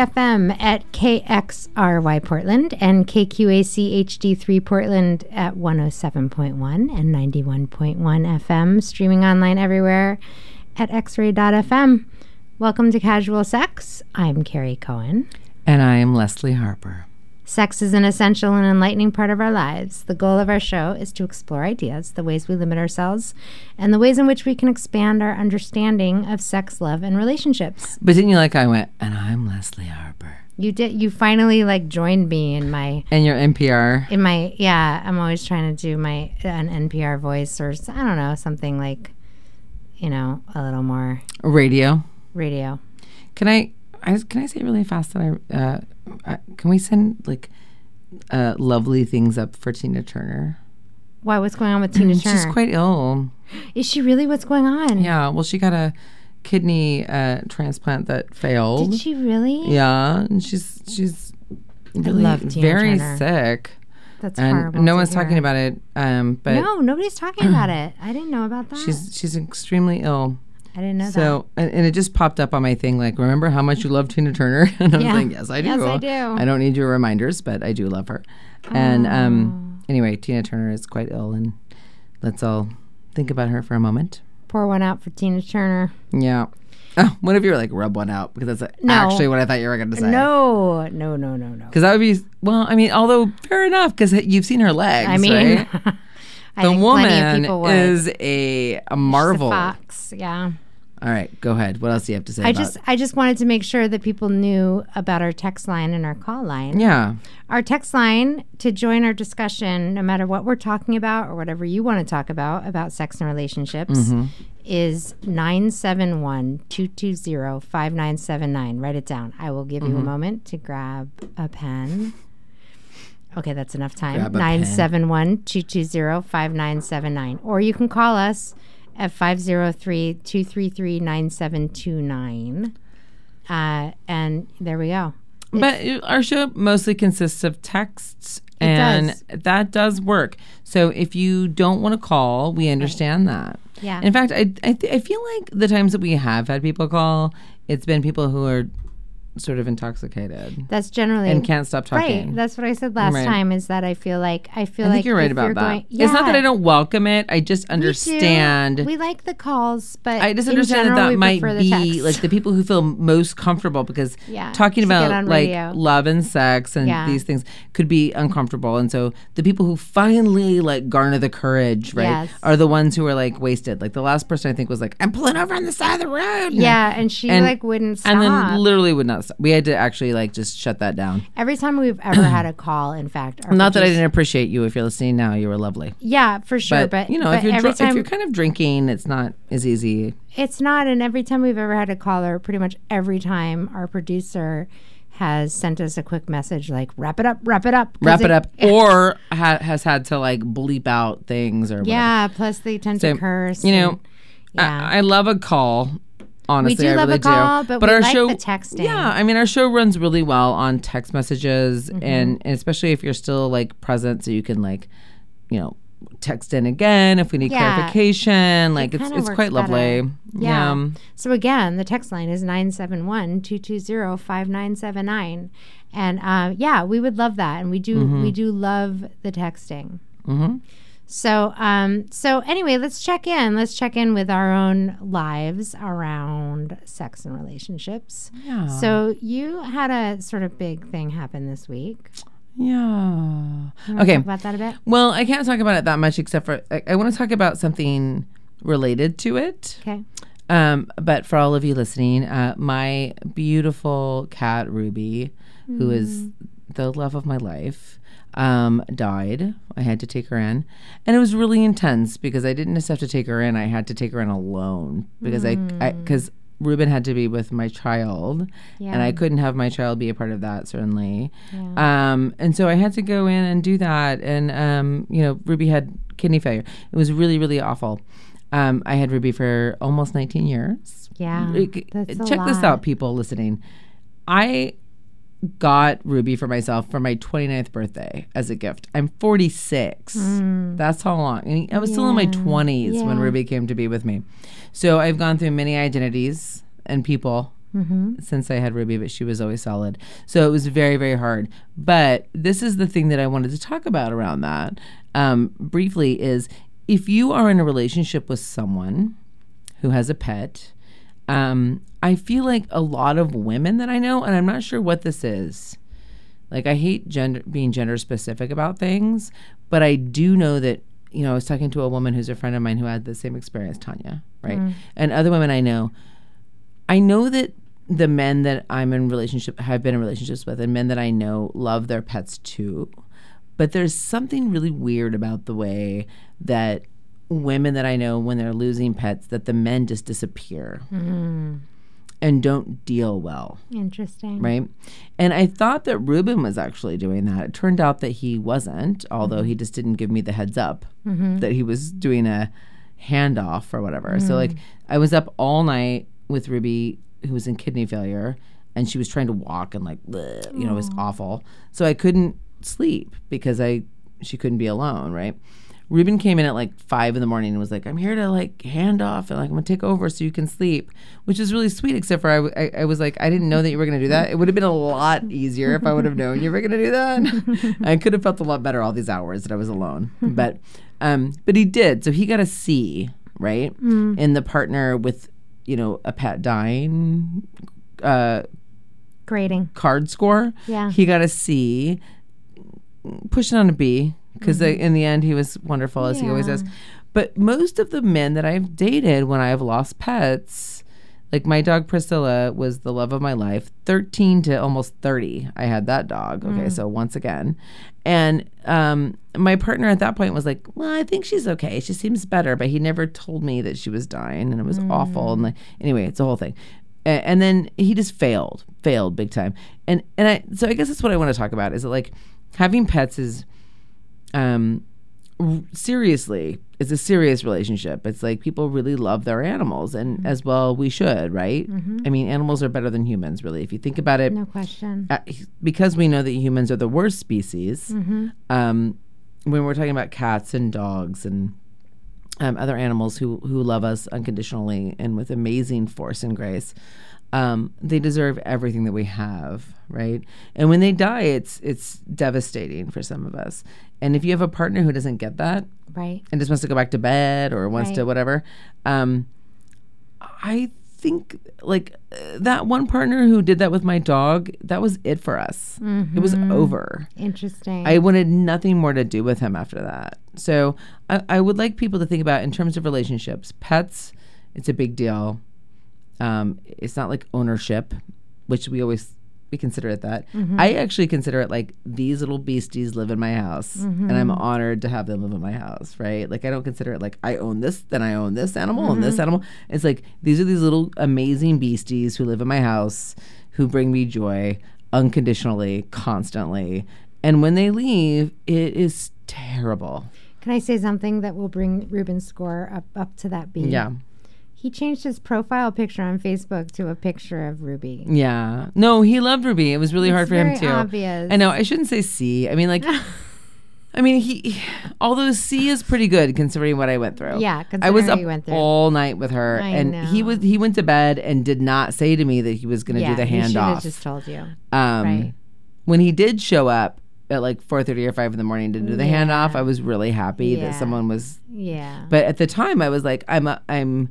X Ray FM at KXRY Portland and KQAC HD3 Portland at 107.1 and 91.1 FM, streaming online everywhere at xray.fm. Welcome to Casual Sex. I'm Carrie Cohen. And I am Leslie Harper. Sex is an essential and enlightening part of our lives. The goal of our show is to explore ideas, the ways we limit ourselves, and the ways in which we can expand our understanding of sex, love, and relationships. But didn't you like I went, and I'm Leslie Harper. You did. You finally like joined me in my And your NPR. in my yeah. I'm always trying to do my an NPR voice or s- I don't know something like, you know, a little more radio. radio. Can I, I just- can I say really fast that I, uh, I can we send like uh, lovely things up for Tina Turner? Why? What's going on with Tina Turner? She's quite ill. Is she really? What's going on? Yeah. Well, she got a kidney uh, transplant that failed. Did she really? Yeah, and she's she's really very Turner. sick, That's and horrible. no one's hear. talking about it. Um, but No, nobody's talking about it. I didn't know about that. she's she's extremely ill. I didn't know that. So and, and it just popped up on my thing like, remember how much you love Tina Turner? And I was Yeah. like, yes, I do. Yes, I do. I don't need your reminders, but I do love her. And Oh. um, anyway, Tina Turner is quite ill, and let's all think about her for a moment. Pour one out for Tina Turner. Yeah. Oh, what if you were like rub one out? Because that's No. actually what I thought you were going to say. No, no, no, no, no. Because that would be well. I mean, although fair enough, because you've seen her legs. I mean, right? I the think plenty of woman is a, a She's a marvel. fox. Yeah. All right, go ahead. What else do you have to say? I just I just wanted to make sure that people knew about our text line and our call line. yeah. Our text line to join our discussion, no matter what we're talking about or whatever you want to talk about about sex and relationships, Mm-hmm. is 971-220-5979. Write it down. I will give you Mm-hmm. a moment to grab a pen. Okay, that's enough time. Grab a pen. 971-220-5979. Or you can call us at 503-233-9729. Uh, and there we go. But our show mostly consists of texts, and does. that does work. So if you don't want to call, we understand that. Yeah. In fact, I I, th- I feel like the times that we have had people call, it's been people who are sort of intoxicated That's generally and can't stop talking. Right. That's what I said last Right. time. Is that I feel like I feel I like you're right about that. Going, It's not that I don't welcome it. I just understand. We like the calls, but I just understand general, that that might be text. like the people who feel most comfortable because Yeah, talking about like radio. love and sex and Yeah. these things could be uncomfortable. And so the people who finally like garner the courage, right, Yes. are the ones who are like wasted. Like the last person I think was like, I'm pulling over on the side of the road. yeah, and she And- like wouldn't stop. And then literally would not We had to actually like just shut that down. Every time we've ever had a call, in fact, our Not that I didn't appreciate you. If you're listening now, you were lovely. Yeah, for sure. But, But, you know, but if you're dr- time if you're kind of drinking, it's not as easy. it's not, and every time we've ever had a caller, pretty much every time our producer has sent us a quick message like "wrap it up, wrap it up, Wrap it up, or ha- has had to like bleep out things or whatever. Yeah, plus they tend So, to curse. you know, and- yeah. I, I love a call. Honestly, do I love a call, do. but we our like show, the texting. Yeah, I mean, our show runs really well on text messages, Mm-hmm. and, and especially if you're still like present, so you can like, you know, text in again if we need Yeah. clarification. Like it's it's works quite lovely. Yeah. Yeah. So again, the text line is 971-220-5979. And uh, yeah, we would love that. And we do Mm-hmm. we do love the texting. So um so anyway, let's check in. Let's check in with our own lives around sex and relationships. Yeah. So you had a sort of big thing happen this week. Yeah. Okay. talk about that a bit? Well, I can't talk about it that much, except for I, I want to talk about something related to it. Okay. Um, but for all of you listening, uh, my beautiful cat Ruby, who is the love of my life, um, died. I had to take her in, and it was really intense because I didn't just have to take her in; I had to take her in alone because I, because Ruben had to be with my child, Yeah. and I couldn't have my child be a part of that certainly. Yeah. Um, and so I had to go in and do that. And um, you know, Ruby had kidney failure. It was really, really awful. Um, I had Ruby for almost 19 years. Yeah, Like, that's a check this out, people listening. I got Ruby for myself for my 29th birthday as a gift. I'm 46. That's how long. and I was still in my Mm. Yeah. 20s when Ruby came to be with me. So I've gone through many identities and people Mm-hmm. since I had Ruby, but she was always solid. So it was very, very hard. But this is the thing that I wanted to talk about around that um, briefly is if you are in a relationship with someone who has a pet, um, I feel like a lot of women that I know, and I'm not sure what this is. Like I hate gender being gender specific about things, but I do know that you know I was talking to a woman who's a friend of mine who had the same experience, Tanya, right, mm. and other women I know. I know that the men that I'm in relationship have been in relationships with, and men that I know love their pets too. But there's something really weird about the way that women that I know, when they're losing pets, that the men just disappear mm. And don't deal well Interesting. right? And I thought that Ruben was actually doing that. It turned out that he wasn't, although he mm-hmm. just didn't give me the heads up mm-hmm. that he was doing a handoff or whatever. So like mm. I was up all night with Ruby, who was in kidney failure, and she was trying to walk and like, bleh, you know, it was awful. So I couldn't sleep because I she couldn't be alone, right? Ruben came in at like five in the morning and was like, "I'm here to like hand off and like I'm gonna take over so you can sleep," which is really sweet. Except for I, w- I, I was like, I didn't know that you were gonna do that. It would have been a lot easier if I would have known you were gonna do that. I could have felt a lot better all these hours that I was alone. But, um, but he did. So he got a C, right, in the partner with, you know, a pet dying, uh, Grading. card score. Yeah. He got a C, pushing on a B because in the end he was wonderful as he always Mm-hmm. Is. But most of the men that I've dated when I've lost pets, like my dog Priscilla was the love of my life. 13 to almost 30, I had that dog. Okay, Mm. so once again. And um, my partner at that point was like, Well, I think she's okay. She seems better. But he never told me that she was dying and it was awful. And like, anyway, it's a whole thing. A- and then he just failed, failed big time. And and I so I guess that's what I want to talk about is that like having pets is um r- seriously it's a serious relationship. It's like people really love their animals and as well we should right? I mean animals are better than humans really. If you think about it No question. uh, because we know that humans are the worst species um, when we're talking about cats and dogs and um, other animals who who love us unconditionally and with amazing force and grace um, they deserve everything that we have right? And when they die it's it's devastating for some of us and if you have a partner who doesn't get that Right. and just wants to go back to bed or wants to whatever um i think like uh, that one partner who did that with my dog that was it for us it was over Interesting. I wanted nothing more to do with him after that. So I, I would like people to think about in terms of relationships. Pets, it's a big deal. Um, it's not like ownership, which we always we consider it that. Mm-hmm. I actually consider it like these little beasties live in my house, and I'm mm-hmm. honored to have them live in my house. Right? Like I don't consider it like I own this, then I own this animal and this mm-hmm. animal. It's like these are these little amazing beasties who live in my house, who bring me joy unconditionally, constantly. And when they leave, it is terrible. Can I say something that will bring Ruben's score up up to that B? Yeah. He changed his profile picture on Facebook to a picture of Ruby. Yeah. No, he loved Ruby. It was really hard for him too. obvious. I know. I shouldn't say C. I mean, like, I mean, he, although C is pretty good considering what I went through. Yeah, I was considering up you went through. all night with her, I and he was he went to bed and did not say to me that he was going to yeah, do the he handoff. just told you. um, right. When he did show up at like four thirty or five in the morning to do the Yeah. handoff, I was really happy Yeah. that someone was. Yeah. But at the time, I was like, I'm a, I'm,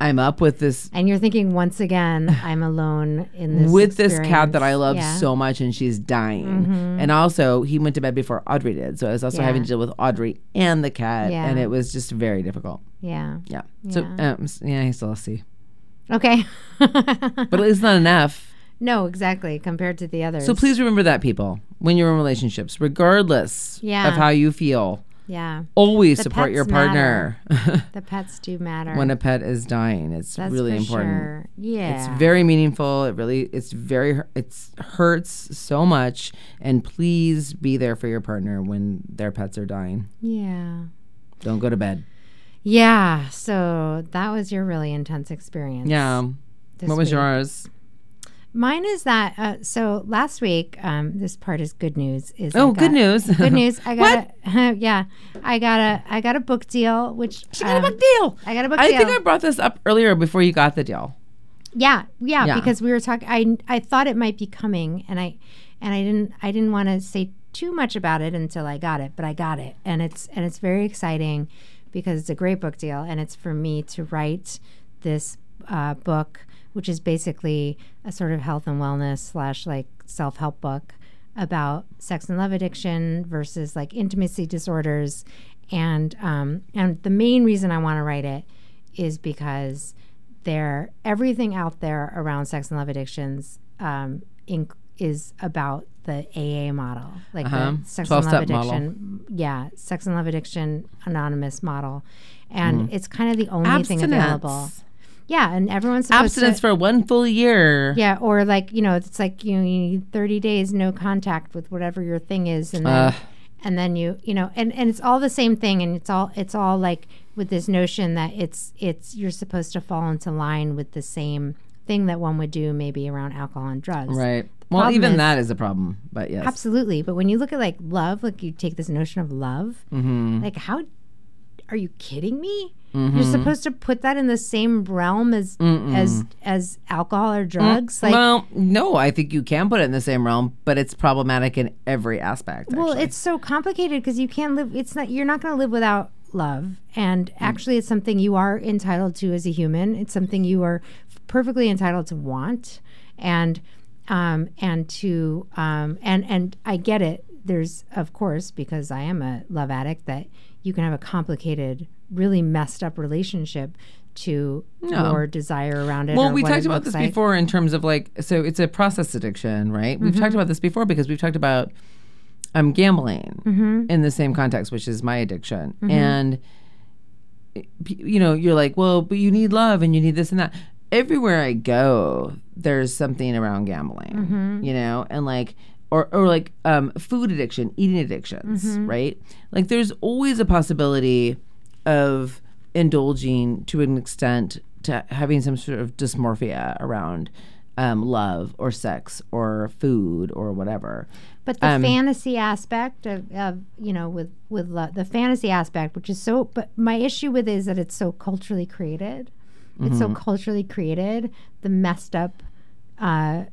I'm up with this and you're thinking once again, I'm alone in this with this cat that I love Yeah. Mm-hmm. so much and she's dying. And also, he went to bed before Audrey did. So I was also Yeah. having to deal with Audrey and the cat. Yeah. And it was just very difficult. Yeah. Yeah. So, Yeah. um, yeah, he's still a C. Okay. But it's not enough. no, exactly. Compared to the others. So please remember that, people, when you're in relationships, regardless of how you feel Yeah. Always The support your partner The pets do matter. when a pet is dying. It's That's really important. Sure. Yeah. It's very meaningful. It really, it's very, it's hurts so much. And please be there for your partner when their pets are dying. Yeah. Don't go to bed. Yeah. So that was your really intense experience. Yeah. what was week. yours? Mine is that. Uh, so last week, um, this part is good news. Is Oh, got- good news. Good news. I got a yeah. I got a I got a book deal, which She got a um, book deal. I got a book deal. I deal. think I brought this up earlier before you got the deal. Yeah, yeah, Yeah. because we were talking. I I thought it might be coming, and I and I didn't I didn't want to say too much about it until I got it, but I got it, and it's and it's very exciting because it's a great book deal, and it's for me to write this uh, book, which is basically a sort of health and wellness slash like self help book about sex and love addiction versus like intimacy disorders, and um, and the main reason I want to write it is because there everything out there around sex and love addictions um, in, is about the AA model, like Uh-huh. the sex and love 12-step model. addiction. Yeah, sex and love addiction anonymous model, and Mm-hmm. it's kind of the only thing available. Yeah, and everyone's supposed to. Abstinence to. for one full year. yeah, or like you know, it's like you know, you need thirty days no contact with whatever your thing is, and then Ugh. and then you you know, and and it's all the same thing, and it's all it's all like with this notion that it's it's you're supposed to fall into line with the same thing that one would do maybe around alcohol and drugs. Right. Well, even is- that is a problem. But yes. Absolutely, but when you look at like love, like you take this notion of love, Mm-hmm. like how are you kidding me? You're supposed to put that in the same realm as as as alcohol or drugs. Like, well, no, I think you can put it in the same realm, but it's problematic in every aspect. well, actually. it's so complicated because you can't live. It's not. You're not going to live without love, and Mm. actually, it's something you are entitled to as a human. It's something you are perfectly entitled to want, and um and to um and and I get it. There's of course because I am a love addict that you can have a complicated, really messed up relationship to No. your desire around it. Well, we talked about this like. before in terms of like, so it's a process addiction, right? We've Mm-hmm. talked about this before because we've talked about um, gambling Mm-hmm. in the same context, which is my addiction. And, you know, you're like, well, but you need love and you need this and that. Everywhere I go, there's something around gambling, Mm-hmm. you know, and like, or, or like um, food addiction, eating addictions, Mm-hmm. right? Like, there's always a possibility of indulging to an extent to having some sort of dysmorphia around um, love or sex or food or whatever. But the Um, fantasy aspect of, of you know with with the fantasy aspect, which is so, but my issue with it is that it's so culturally created. It's Mm-hmm. so culturally created. The messed up, uh,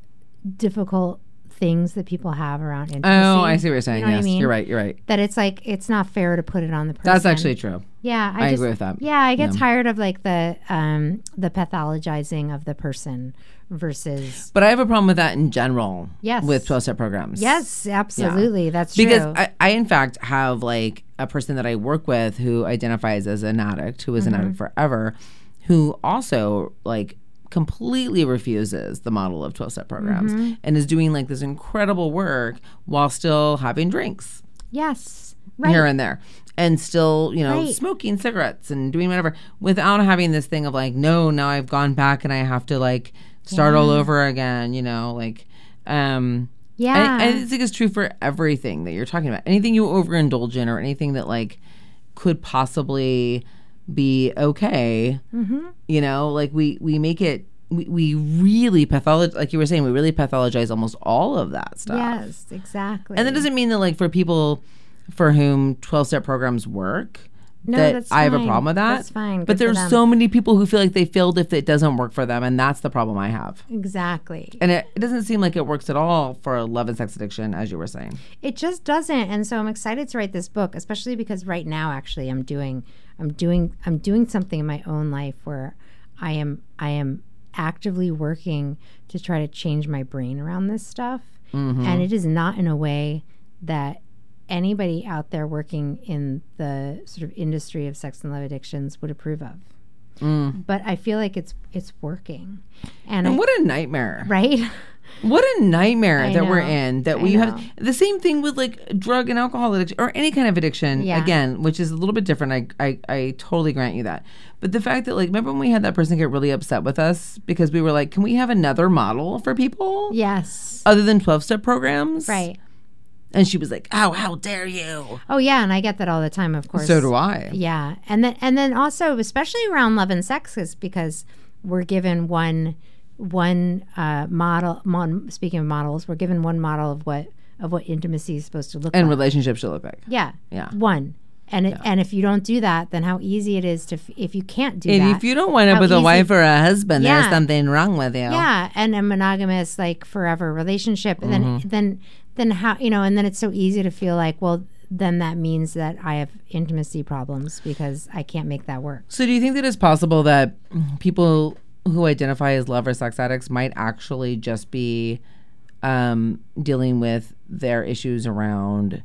difficult things that people have around intimacy. Oh, I see what you're saying. know what I yes, mean? you're right. You're right. That it's like it's not fair to put it on the person. That's actually true. yeah. I, I just, agree with that. Yeah, I get Yeah. tired of like the um the pathologizing of the person versus But I have a problem with that in general. Yes. With 12 step programs. yes, absolutely. That's Because true. I, I, in fact, have like a person that I work with who identifies as an addict, who was Mm-hmm. an addict forever, who also like completely refuses the model of 12 step programs Mm-hmm. and is doing like this incredible work while still having drinks yes, right. here and there and still, you know, Right. smoking cigarettes and doing whatever without having this thing of like, no, now I've gone back and I have to like start all over again, you know, like, um, Yeah. I, I think it's true for everything that you're talking about. Anything you overindulge in or anything that like could possibly be okay, Mm-hmm. you know, like we, we make it, we, we really pathologize, like you were saying, we really pathologize almost all of that stuff. Yes, exactly. And that doesn't mean that like for people for whom 12 step programs work, No, that that's I have a problem with that. That's fine. Good But there's so many people who feel like they failed if it doesn't work for them. And that's the problem I have. exactly. And it, it doesn't seem like it works at all for love and sex addiction, as you were saying. It just doesn't. And so I'm excited to write this book, especially because right now actually I'm doing I'm doing I'm doing something in my own life where I am I am actively working to try to change my brain around this stuff. Mm-hmm. And it is not in a way that anybody out there working in the sort of industry of sex and love addictions would approve of. But I feel like it's it's working. And, And I, what a nightmare. right? What a nightmare I that we're in. That we know. have the same thing with like drug and alcohol addiction or any kind of addiction. Yeah. Again, which is a little bit different. I, I I totally grant you that. But the fact that like remember when we had that person get really upset with us because we were like, can we have another model for people Yes. other than twelve step programs? Right. And she was like, "Oh, how dare you?" Oh yeah, and I get that all the time, of course. So do I. Yeah, and then and then also, especially around love and sex, is because we're given one one uh, model. Mon, speaking of models, we're given one model of what of what intimacy is supposed to look like. And like. relationships should look like. yeah, Yeah. one. And it, and if you don't do that, then how easy it is to f- if you can't do And that. if you don't wind up with a wife or a husband, Yeah. there's something wrong with you. yeah, and a monogamous like forever relationship, and Mm-hmm. then then then how you know, and then it's so easy to feel like, well, then that means that I have intimacy problems because I can't make that work. So, do you think that it's possible that people who identify as love or sex addicts might actually just be um, dealing with their issues around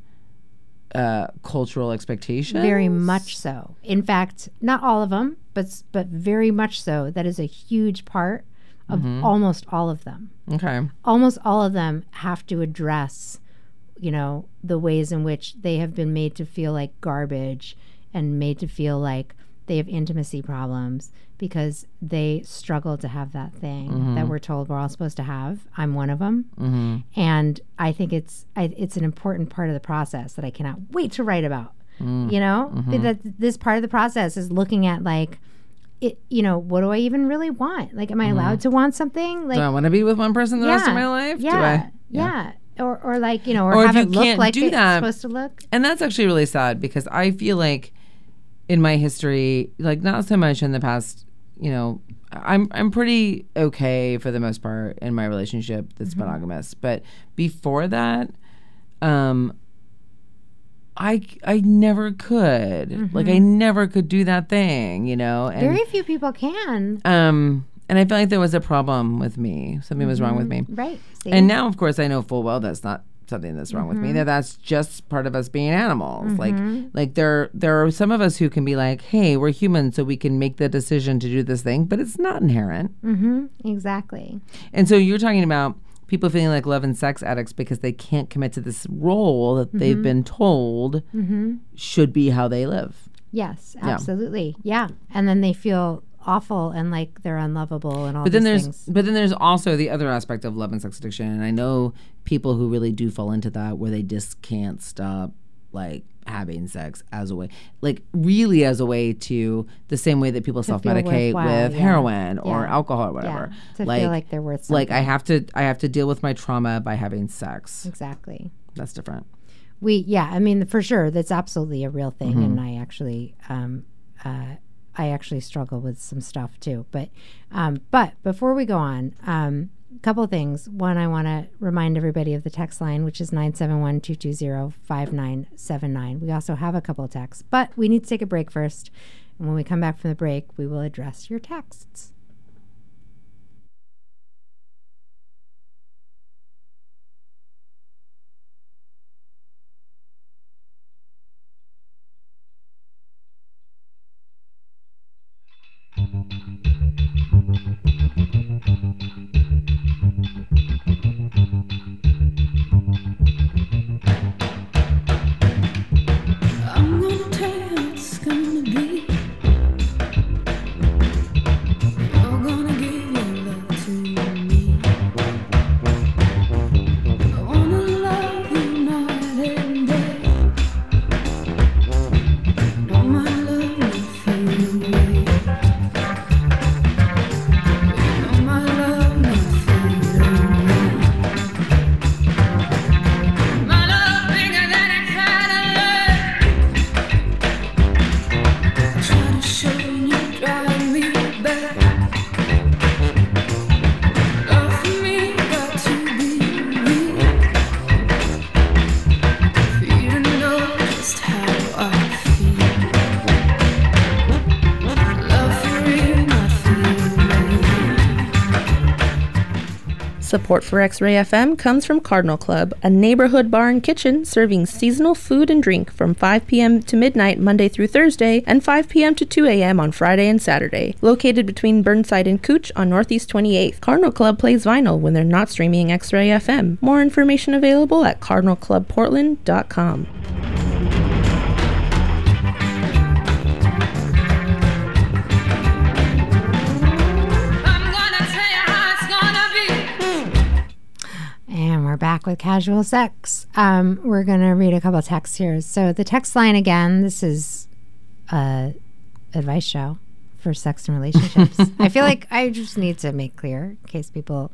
uh, cultural expectations? Very much so. In fact, not all of them, but but very much so. That is a huge part of Mm-hmm. almost all of them. Okay. Almost all of them have to address, you know, the ways in which they have been made to feel like garbage and made to feel like they have intimacy problems because they struggle to have that thing Mm-hmm. that we're told we're all supposed to have. I'm one of them, and I think it's I, it's an important part of the process that I cannot wait to write about. Mm. You know, Mm-hmm. that this part of the process is looking at like. It, you know, what do I even really want? Like, am I allowed to want something? Like, Mm-hmm. Do I want to be with one person the rest of my life? yeah, Do I? yeah. Or, or like you know, or, Or have you it look like it's supposed to look. And that's actually really sad because I feel like in my history, like not so much in the past, you know, I'm I'm pretty okay for the most part in my relationship that's Mm-hmm. monogamous. But before that, um I I never could. Like I never could do that thing, you know. And Mm-hmm. Very few people can. um and I felt like there was a problem with me. Something was wrong with me. Right. See? And now, of course, I know full well that's not something that's wrong with Mm-hmm. me. That that's just part of us being animals. Like, like there, there are some of us who can be like, "Hey, we're human, so we can make the decision to do this thing," but it's not inherent. hmm exactly. And so you're talking about people feeling like love and sex addicts because they can't commit to this role that Mm-hmm. they've been told should be how they live. Yes, absolutely. Yeah. And then they feel awful and like they're unlovable and all But then these there's things. but then there's also the other aspect of love and sex addiction, and I know people who really do fall into that where they just can't stop like having sex as a way, like really as a way to the same way that people self medicate with yeah. heroin or Yeah. alcohol or whatever. Yeah, to feel like they're worth something. like I have to I have to deal with my trauma by having sex. Exactly. That's different. We yeah, I mean for sure that's absolutely a real thing Mm-hmm. and I actually um uh I actually struggle with some stuff too. But um but before we go on, um a couple of things. One, I want to remind everybody of the text line, which is 971-220-5979. We also have a couple of texts, but we need to take a break first. And when we come back from the break, we will address your texts. Support for X Ray FM comes from Cardinal Club, a neighborhood bar and kitchen serving seasonal food and drink from 5 p.m. to midnight Monday through Thursday and 5 p.m. to 2 a.m. on Friday and Saturday. Located between Burnside and Couch on Northeast 28th, Cardinal Club plays vinyl when they're not streaming X Ray FM. More information available at cardinalclubportland.com. back with casual sex. Um, we're going to read a couple texts here. So the text line again, this is a advice show for sex and relationships. I feel like I just need to make clear in case people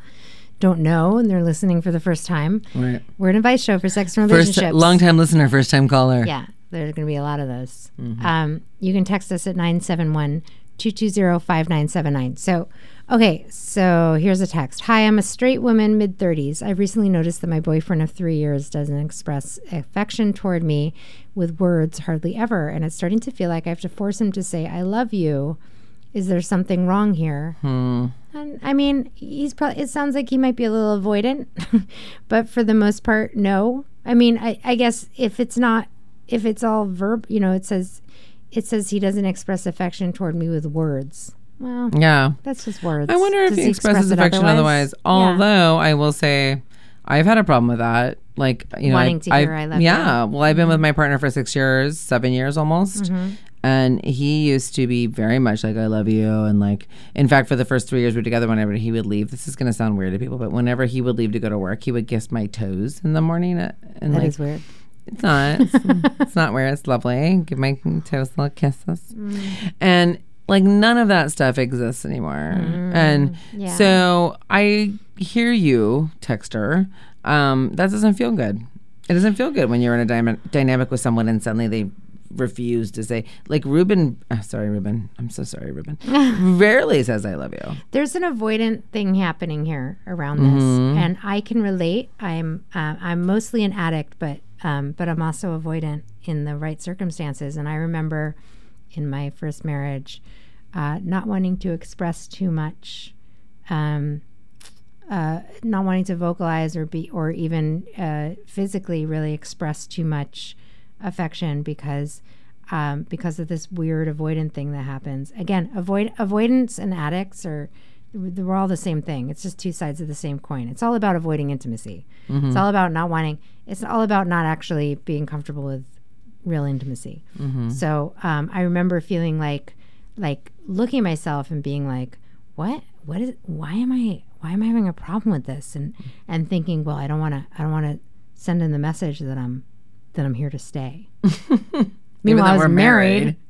don't know and they're listening for the first time. Right. We're an advice show for sex and relationships. First, relationships. long time listener, first time caller. Yeah, there's going to be a lot of those. Um, you can text us at 971 220 5979. So, okay, so here's a text Hi, I'm a straight woman, mid 30s. I've recently noticed that my boyfriend of three years doesn't express affection toward me with words hardly ever. And it's starting to feel like I have to force him to say, I love you. Is there something wrong here? Hmm. And I mean, he's probably. It sounds like he might be a little avoidant, but for the most part, no. I mean, I, I guess if it's not, if it's all verb, you know, it says, it says he doesn't express affection toward me with words. Well, Yeah. that's just words. I wonder if Does he, expresses it affection otherwise. Yeah. Although I will say, I've had a problem with that. Like you know, Wanting I, to hear I love you. yeah. Well, I've been with my partner for six years, seven years almost, Mm-hmm. and he used to be very much like I love you, and like in fact, for the first three years we were together, whenever he would leave, this is going to sound weird to people, but whenever he would leave to go to work, he would kiss my toes in the morning, uh, and That like is weird. it's not. It's, it's not weird. It's lovely. Give my toes little kisses. And like none of that stuff exists anymore. And yeah. so I hear you, texter. Um, that doesn't feel good. It doesn't feel good when you're in a dyma- dynamic with someone and suddenly they refuse to say like Ruben. Uh, sorry, Ruben. I'm so sorry, Ruben. rarely says I love you. There's an avoidant thing happening here around this, and I can relate. I'm uh, I'm mostly an addict, but um, but I'm also avoidant in the right circumstances. And I remember in my first marriage, uh, not wanting to express too much, um, uh, not wanting to vocalize or be or even uh, physically really express too much affection because um, because of this weird avoidant thing that happens. Again, avoid avoidance and addicts are we're all the same thing. It's just two sides of the same coin. It's all about avoiding intimacy. It's all about not wanting. It's all about not actually being comfortable with real intimacy. So um, I remember feeling like like looking at myself and being like, what what is why am I why am I having a problem with this and and thinking, well, I don't want to I don't want to send in the message that I'm that I'm here to stay. Meanwhile, I was we're married.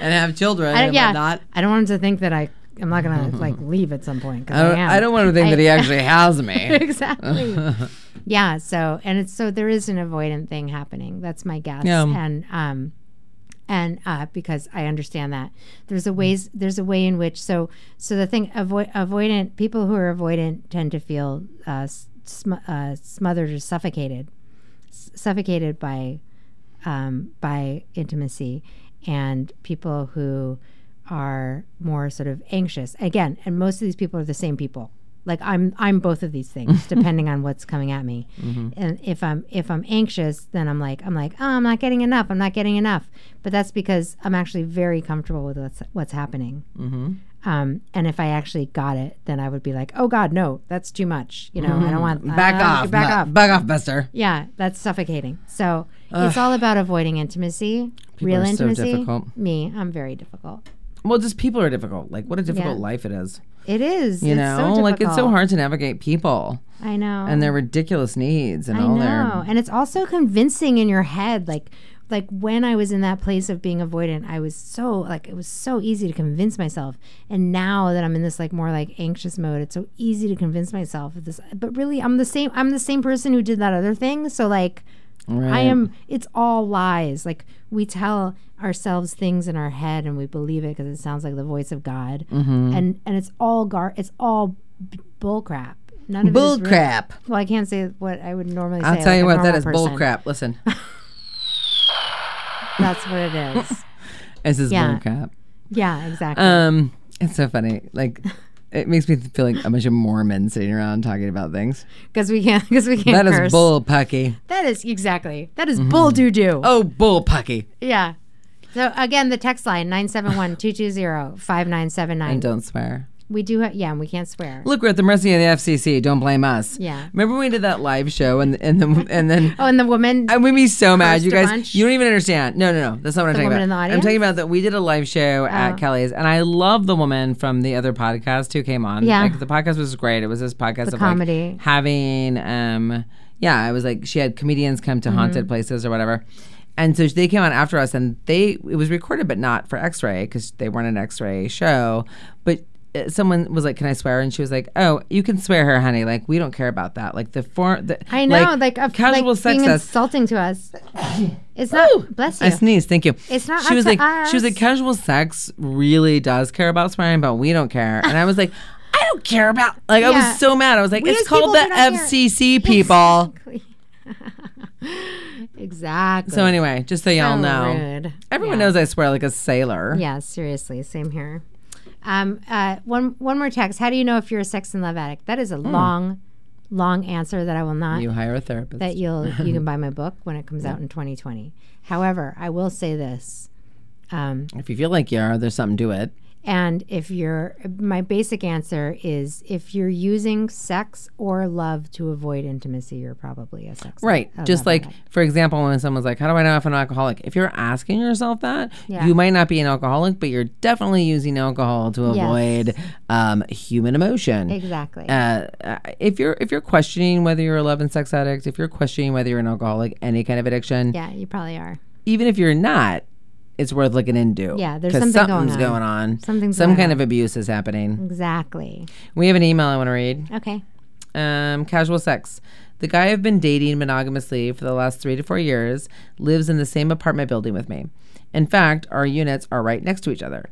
and have children I, yeah. I don't want him to think that I I'm not gonna like leave at some point. I don't, am. I don't want to think I- that he actually has me. exactly. yeah. So, and it's so there is an avoidant thing happening. That's my guess. Yeah. And um, and uh, because I understand that there's a ways there's a way in which so so the thing avoid avoidant people who are avoidant tend to feel uh, sm- uh, smothered or suffocated, s- suffocated by um, by intimacy, and people who are more sort of anxious again and most of these people are the same people like i'm i'm both of these things depending on what's coming at me and if i'm if i'm anxious then i'm like i'm like oh i'm not getting enough i'm not getting enough but that's because i'm actually very comfortable with what's what's happening um, and if I actually got it, then I would be like, "Oh God, no, that's too much." You know, I don't want Back uh, off. back off. Back off, Buster. Yeah, that's suffocating. So it's all about avoiding intimacy, real are so intimacy. difficult. Me, I'm very difficult. Well, just people are difficult. Like, what a difficult Yeah. life it is. It is. You it's know, so like it's so hard to navigate people I know. and their ridiculous needs and I all know, their. and it's also convincing in your head. Like, like when I was in that place of being avoidant, I was so like it was so easy to convince myself. And now that I'm in this like more like anxious mode, it's so easy to convince myself of this. But really, I'm the same. I'm the same person who did that other thing. So like, I am. It's all lies. Like we tell ourselves things in our head and we believe it because it sounds like the voice of God. Mm-hmm. And and it's all gar. It's all b- bull crap. None of it Bull is real. crap. Well, I can't say what I would normally say. I'll tell like you what, that is is bull crap. Listen, That's what it is. this is Yeah. bull crap. Yeah, exactly. Um, it's so funny. Like, It makes me feel like a bunch of Mormons sitting around talking about things. because we can't because we can't That is curse. bull pucky. That is exactly that is mm-hmm. bull doo doo. Oh, bull pucky. Yeah. So again, the text line 971-220-5979. And don't swear. We do have yeah, and we can't swear. Look, we're at the mercy of the FCC. Don't blame us. Yeah. Remember when we did that live show and and the, and then Oh, and the woman I would be so mad, you guys. You don't even understand. No, no, no. That's not what I'm The talking woman about. in the I'm talking about that we did a live show Oh. at Kelly's, and I love the woman from the other podcast who came on. Yeah. like, the podcast was great. It was this podcast The of comedy. like having, um, yeah, it was like she had comedians come to Mm-hmm. haunted places or whatever. And so they came on after us, and they it was recorded, but not for X-ray because they weren't an X-ray show. But someone was like, "Can I swear?" And she was like, "Oh, you can swear her, honey. Like we don't care about that. Like the form. the I know, like, a, casual like sex being us. insulting to us. It's not. bless you. I sneezed. Thank you. It's not She was like, she was like, casual sex really does care about swearing, but we don't care. And I was like, I don't care about. Like, I was so mad. I was like, We it's called the do not care. FCC, people. Exactly. exactly. So anyway, just so y'all know, rude. everyone Yeah. knows I swear like a sailor. Yeah, seriously, same here. Um, uh, one one more text. How do you know if you're a sex and love addict? That is a long, long answer that I will not. Hmm. You hire a therapist. that you'll you can buy my book when it comes out in 2020. However, I will say this. Um, if you feel like you are, there's something to it. And if you're, my basic answer is if you're using sex or love to avoid intimacy, you're probably a sex Right. a Just like, addict. for example, when someone's like, How do I know if I'm an alcoholic? If you're asking yourself that, Yeah. you might not be an alcoholic, but you're definitely using alcohol to Yes. avoid um, human emotion. exactly. uh, uh, if you're if you're questioning whether you're a love and sex addict, if you're questioning whether you're an alcoholic, any kind of addiction, yeah, you probably are. even if you're not, it's worth looking into. Yeah, there's 'Cause something going something's on. going on. Something's Some going kind of abuse is happening. Exactly. We have an email I want to read. Okay. Um, casual sex. The guy I've been dating monogamously for the last three to four years lives in the same apartment building with me. In fact, our units are right next to each other.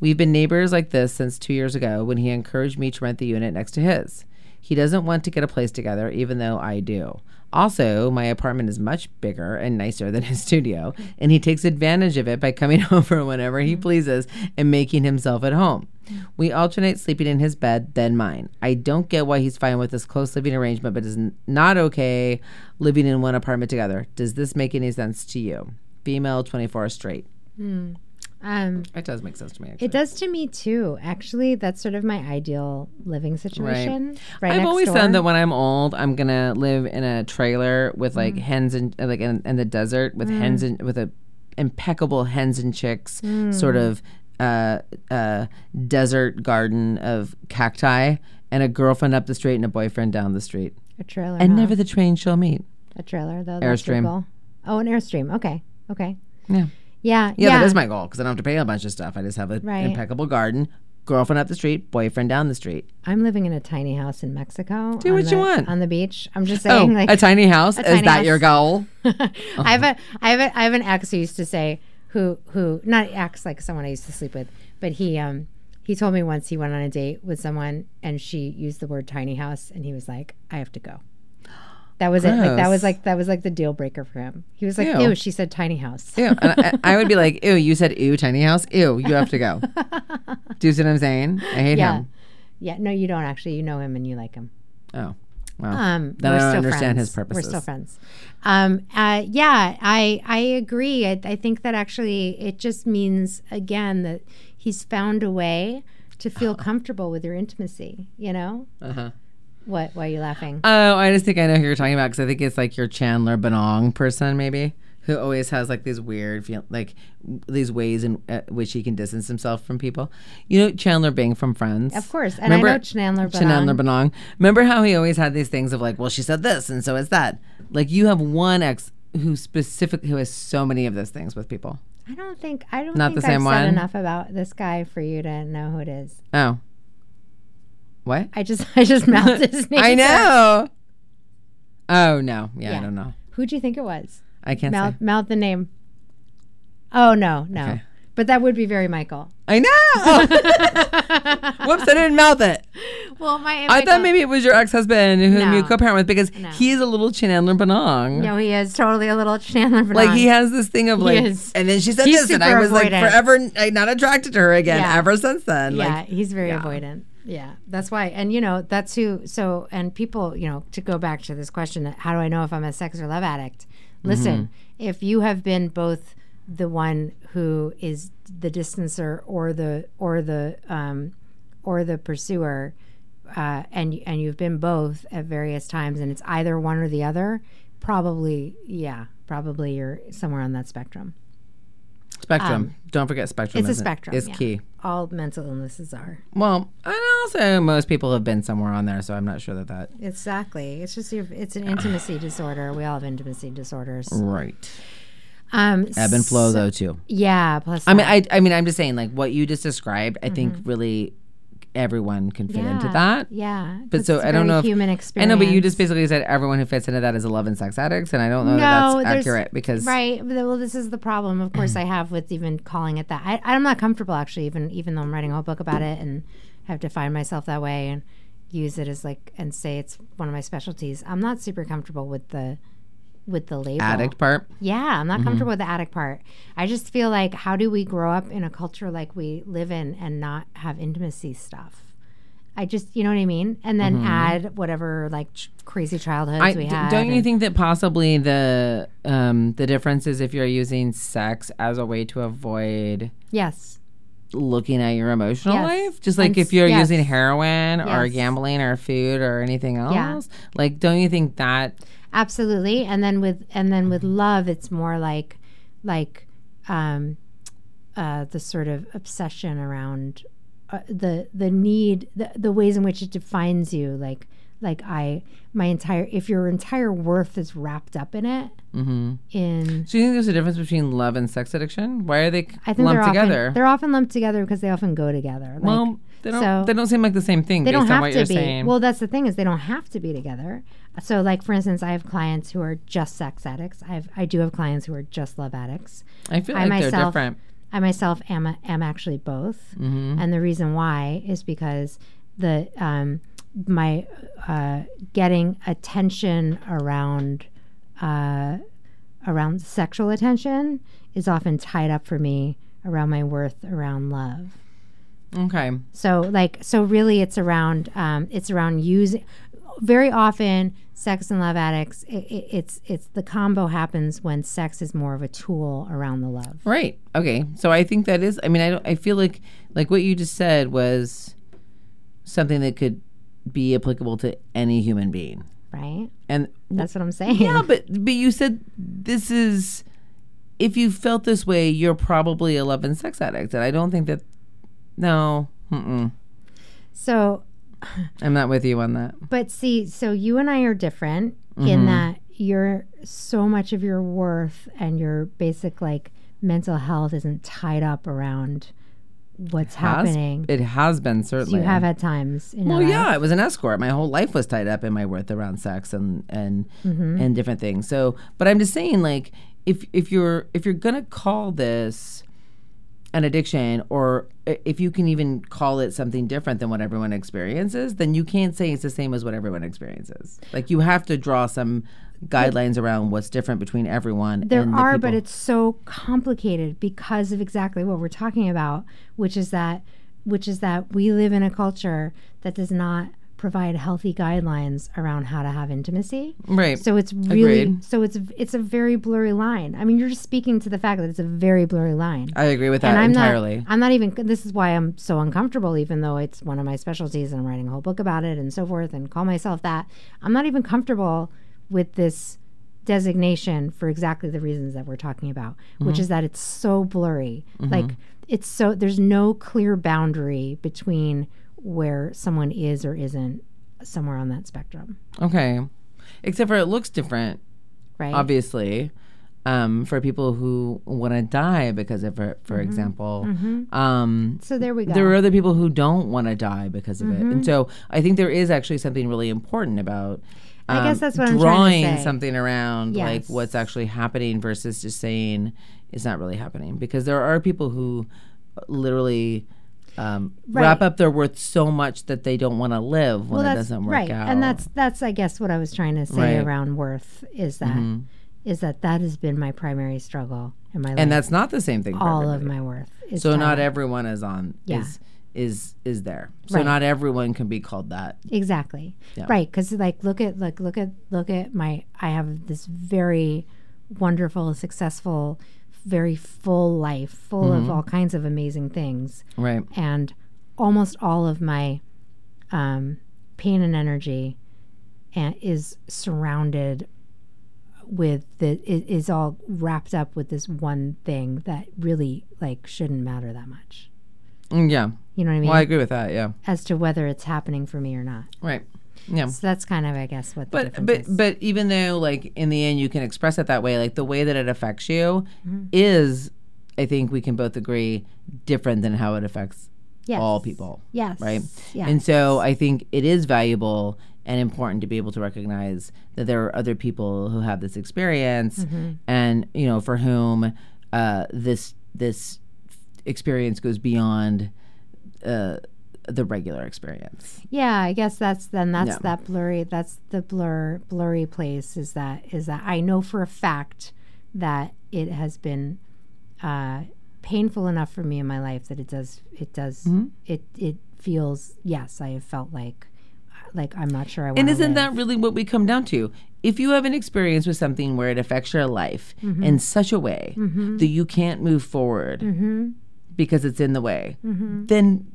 We've been neighbors like this since two years ago when he encouraged me to rent the unit next to his. He doesn't want to get a place together, even though I do. Also, my apartment is much bigger and nicer than his studio, and he takes advantage of it by coming over whenever he mm-hmm. pleases and making himself at home. We alternate sleeping in his bed, then mine. I don't get why he's fine with this close living arrangement, but is not okay living in one apartment together. Does this make any sense to you? Female, 24, straight. Hmm. Um, It does make sense to me, actually. it does to me too. Actually, that's sort of my ideal living situation. Right. I've next always door. said that when I'm old, I'm gonna live in a trailer with like Mm. hens and uh, like in, in the desert with hens and with a impeccable hens and chicks Mm. sort of uh, uh, desert garden of cacti and a girlfriend up the street and a boyfriend down the street, a trailer. and huh? never the train shall meet. a trailer though. Airstream. goal. Oh, an airstream. Okay. Okay. Yeah. Yeah. Yeah, that is my goal because I don't have to pay a bunch of stuff. I just have an Right. impeccable garden, girlfriend up the street, boyfriend down the street. I'm living in a tiny house in Mexico. Do what you want. on the beach. I'm just Oh, saying, like, a tiny house? Is tiny that house. your goal? I have a, I have a, I have an ex who used to say, who, who, not ex like someone I used to sleep with, but he, um, he told me once he went on a date with someone and she used the word tiny house and he was like, I have to go. That was it. Like that was like that was like the deal breaker for him. He was like, Ew. "Ew," she said tiny house. Ew. And I, I would be like, ew, you said ew, tiny house? Ew, you have to go. Do you see what I'm saying? I hate Yeah. him. Yeah, no, you don't actually. You know him and you like him. Oh. Well, Um, Then we're I don't still understand his friends. We're still friends. Um, uh, yeah, I I agree. I, I think that actually it just means again that he's found a way to feel comfortable with your intimacy. You know uh-huh. What? Why are you laughing? Oh, I just think I know who you're talking about because I think it's like your Chandler Benong person, maybe, who always has like these weird, feel like these ways in uh, which he can distance himself from people. You know Chandler Bing from Friends, Of course, and I know Chandler Benong. Chandler Benong. Remember how he always had these things of like, well, she said this, and so it's that. Like you have one ex who specifically who has so many of those things with people. I don't think I don't Not think the same I've said one? enough about this guy for you to know who it is. Oh, what? I just I just mouthed his name. I know. Oh no, yeah, I don't know. Who'd you think it was? I can't Mouth say. mouth the name. Oh no, no. Okay. But that would be very Michael. I know. Whoops, I didn't mouth it. Well, my I Michael- thought maybe it was your ex-husband whom No. you co-parent with because No. he's a little Chandler Benong. No, he is totally a little Chandler. Banong. Like he has this thing of like, is. and then she said He's this, and I super was like avoidant. forever like, not attracted to her again Yeah. ever since then. Yeah, Like, he's very yeah. avoidant. Yeah, that's why. And you know, that's who so and people, you know, to go back to this question, how do I know if I'm a sex or love addict? Listen, if you have been both the one who is the distancer or the or the um or the pursuer uh, and and you've been both at various times and it's either one or the other, probably yeah, probably you're somewhere on that spectrum. Spectrum. Don't forget spectrum. Um, It's a it? spectrum. It's yeah. key. All mental illnesses are. Well, and also most people have been somewhere on there, so I'm not sure that that. Exactly. It's just your, it's an intimacy disorder. We all have intimacy disorders. Right. Um, Ebb and flow, though, too. yeah. Plus, I mean. I, I mean, I'm just saying, like what you just described. I think really everyone can fit into that. Yeah. But so I don't know. If, human experience. I know, but you just basically said everyone who fits into that is a love and sex addicts, and I don't know no, that that's accurate because right. Well, this is the problem. Of course, I have with even calling it that. I, I'm not comfortable actually, even even though I'm writing a whole book about it and have defined myself that way and use it as like and say it's one of my specialties. I'm not super comfortable with the with the label. addict part. Yeah, I'm not Mm-hmm. comfortable with the addict part. I just feel like how do we grow up in a culture like we live in and not have intimacy stuff? I just, you know what I mean? And then add whatever like ch- crazy childhoods Mm-hmm. I, we had. don't you think that possibly the um, the difference is if you're using sex as a way to avoid Yes. looking at your emotional Yes. life, just like And if you're yes. using heroin or Yes. gambling or food or anything else, Yeah. like don't you think that Absolutely. And then with and then with love it's more like like um uh the sort of obsession around uh, the the need the, the ways in which it defines you like like I my entire if your entire worth is wrapped up in it Mm-hmm. in So you think there's a difference between love and sex addiction? Why are they I think lumped they're together? often they're often lumped together because they often go together. Like, well, they don't. so- they don't seem like the same thing they based don't on have what to you're be. saying. Well, that's the thing is they don't have to be together. So, like for instance, I have clients who are just sex addicts. I have I do have clients who are just love addicts. I feel I like they're myself- different. I myself am am actually both, Mm-hmm. and the reason why is because the um, my uh, getting attention around uh, around sexual attention is often tied up for me around my worth around love. Okay. So like so really it's around um, it's around using very often sex and love addicts it, it, it's it's the combo happens when sex is more of a tool around the love. Right. Okay. So I think that is. I mean, I don't. I feel like like what you just said was something that could be applicable to any human being. Right? And That's what I'm saying. yeah, but but you said this is. If you felt this way, you're probably a love and sex addict, and I don't think that. No, mm-mm. So, I'm not with you on that. but see, so you and I are different Mm-hmm. in that you're so much of your worth and your basic like mental health isn't tied up around what's Has- happening. It has been So certainly. you have had times in Well, yeah, it was an escort. My whole life was tied up in my worth around sex and and Mm-hmm. and different things. So, but I'm just saying, like, if if you're if you're gonna call this an addiction, or if you can even call it something different than what everyone experiences, then you can't say it's the same as what everyone experiences. Like, you have to draw some guidelines around what's different between everyone. There and the are, but it's so complicated because of exactly what we're talking about, which is that which is that we live in a culture that does not provide healthy guidelines around how to have intimacy. right. So it's really Agreed. so it's it's a very blurry line. I mean, you're just speaking to the fact that it's a very blurry line. I agree with that and I'm entirely. not I'm not even this is why I'm so uncomfortable even though it's one of my specialties and I'm writing a whole book about it and so forth and call myself that. I'm not even comfortable with this designation for exactly the reasons that we're talking about, Mm-hmm. which is that it's so blurry. Like it's so there's no clear boundary between where someone is or isn't somewhere on that spectrum, okay. Except for it looks different right? obviously um, for people who want to die because of it for example um, So there we go. there are other people who don't want to die because of it Mm-hmm. and so i think there is actually something really important about I guess um, that's what I'm trying to drawing say. something around like what's actually happening versus just saying it's not really happening because there are people who literally um, wrap Right. up their worth so much that they don't want to live when it that's doesn't work right. out And that's that's I guess what I was trying to say Right. Mm-hmm. around worth is that is that that has been my primary struggle in my life. and that's not the same thing for all of my worth. Is So not everyone is on Yeah. is is is there. So not everyone can be called that. Exactly. Yeah. Right. Because like, look at like look at look at my. I have this very wonderful, successful, very full life, full of all kinds of amazing things, Right. and almost all of my um, pain and energy and is surrounded with the is all wrapped up with this one thing that really like shouldn't matter that much. Mm, Yeah. You know what I mean? Well, I agree with that. Yeah. As to whether it's happening for me or not. Right. Yeah. So that's kind of, I guess, what the But but is. but even though like in the end you can express it that way, like the way that it affects you Mm-hmm. is, I think we can both agree, different than how it affects yes. all people. Yes. right? Yeah. And so I think it is valuable and important to be able to recognize that there are other people who have this experience Mm-hmm. and you know for whom uh, this this experience goes beyond uh, the regular experience. yeah, I guess that's then that's that blurry. That's the blur blurry place. Is that is that I know for a fact that it has been uh, painful enough for me in my life that it does it does Mm-hmm. it it feels yes I have felt like like I'm not sure I want. And isn't that really what we come down to? If you have an experience with something where it affects your life in such a way that you can't move forward because it's in the way, then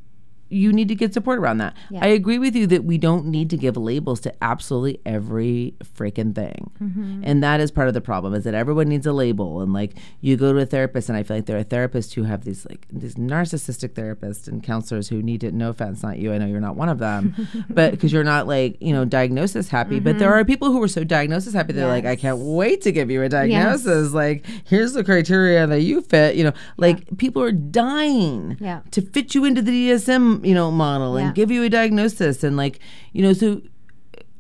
you need to get support around that. I agree with you that we don't need to give labels to absolutely every freaking thing. Mm-hmm. And that is part of the problem is that everyone needs a label. And like you go to a therapist and I feel like there are therapists who have these like these narcissistic therapists and counselors who need to no offense not you. I know you're not one of them. But because you're not like you know diagnosis happy. But there mm-hmm. are people who are so diagnosis happy they're like I can't wait to give you a diagnosis. Like here's the criteria that you fit. You know like people are dying Yeah. to fit you into the DSM, you know, model and Yeah. give you a diagnosis and like, you know, so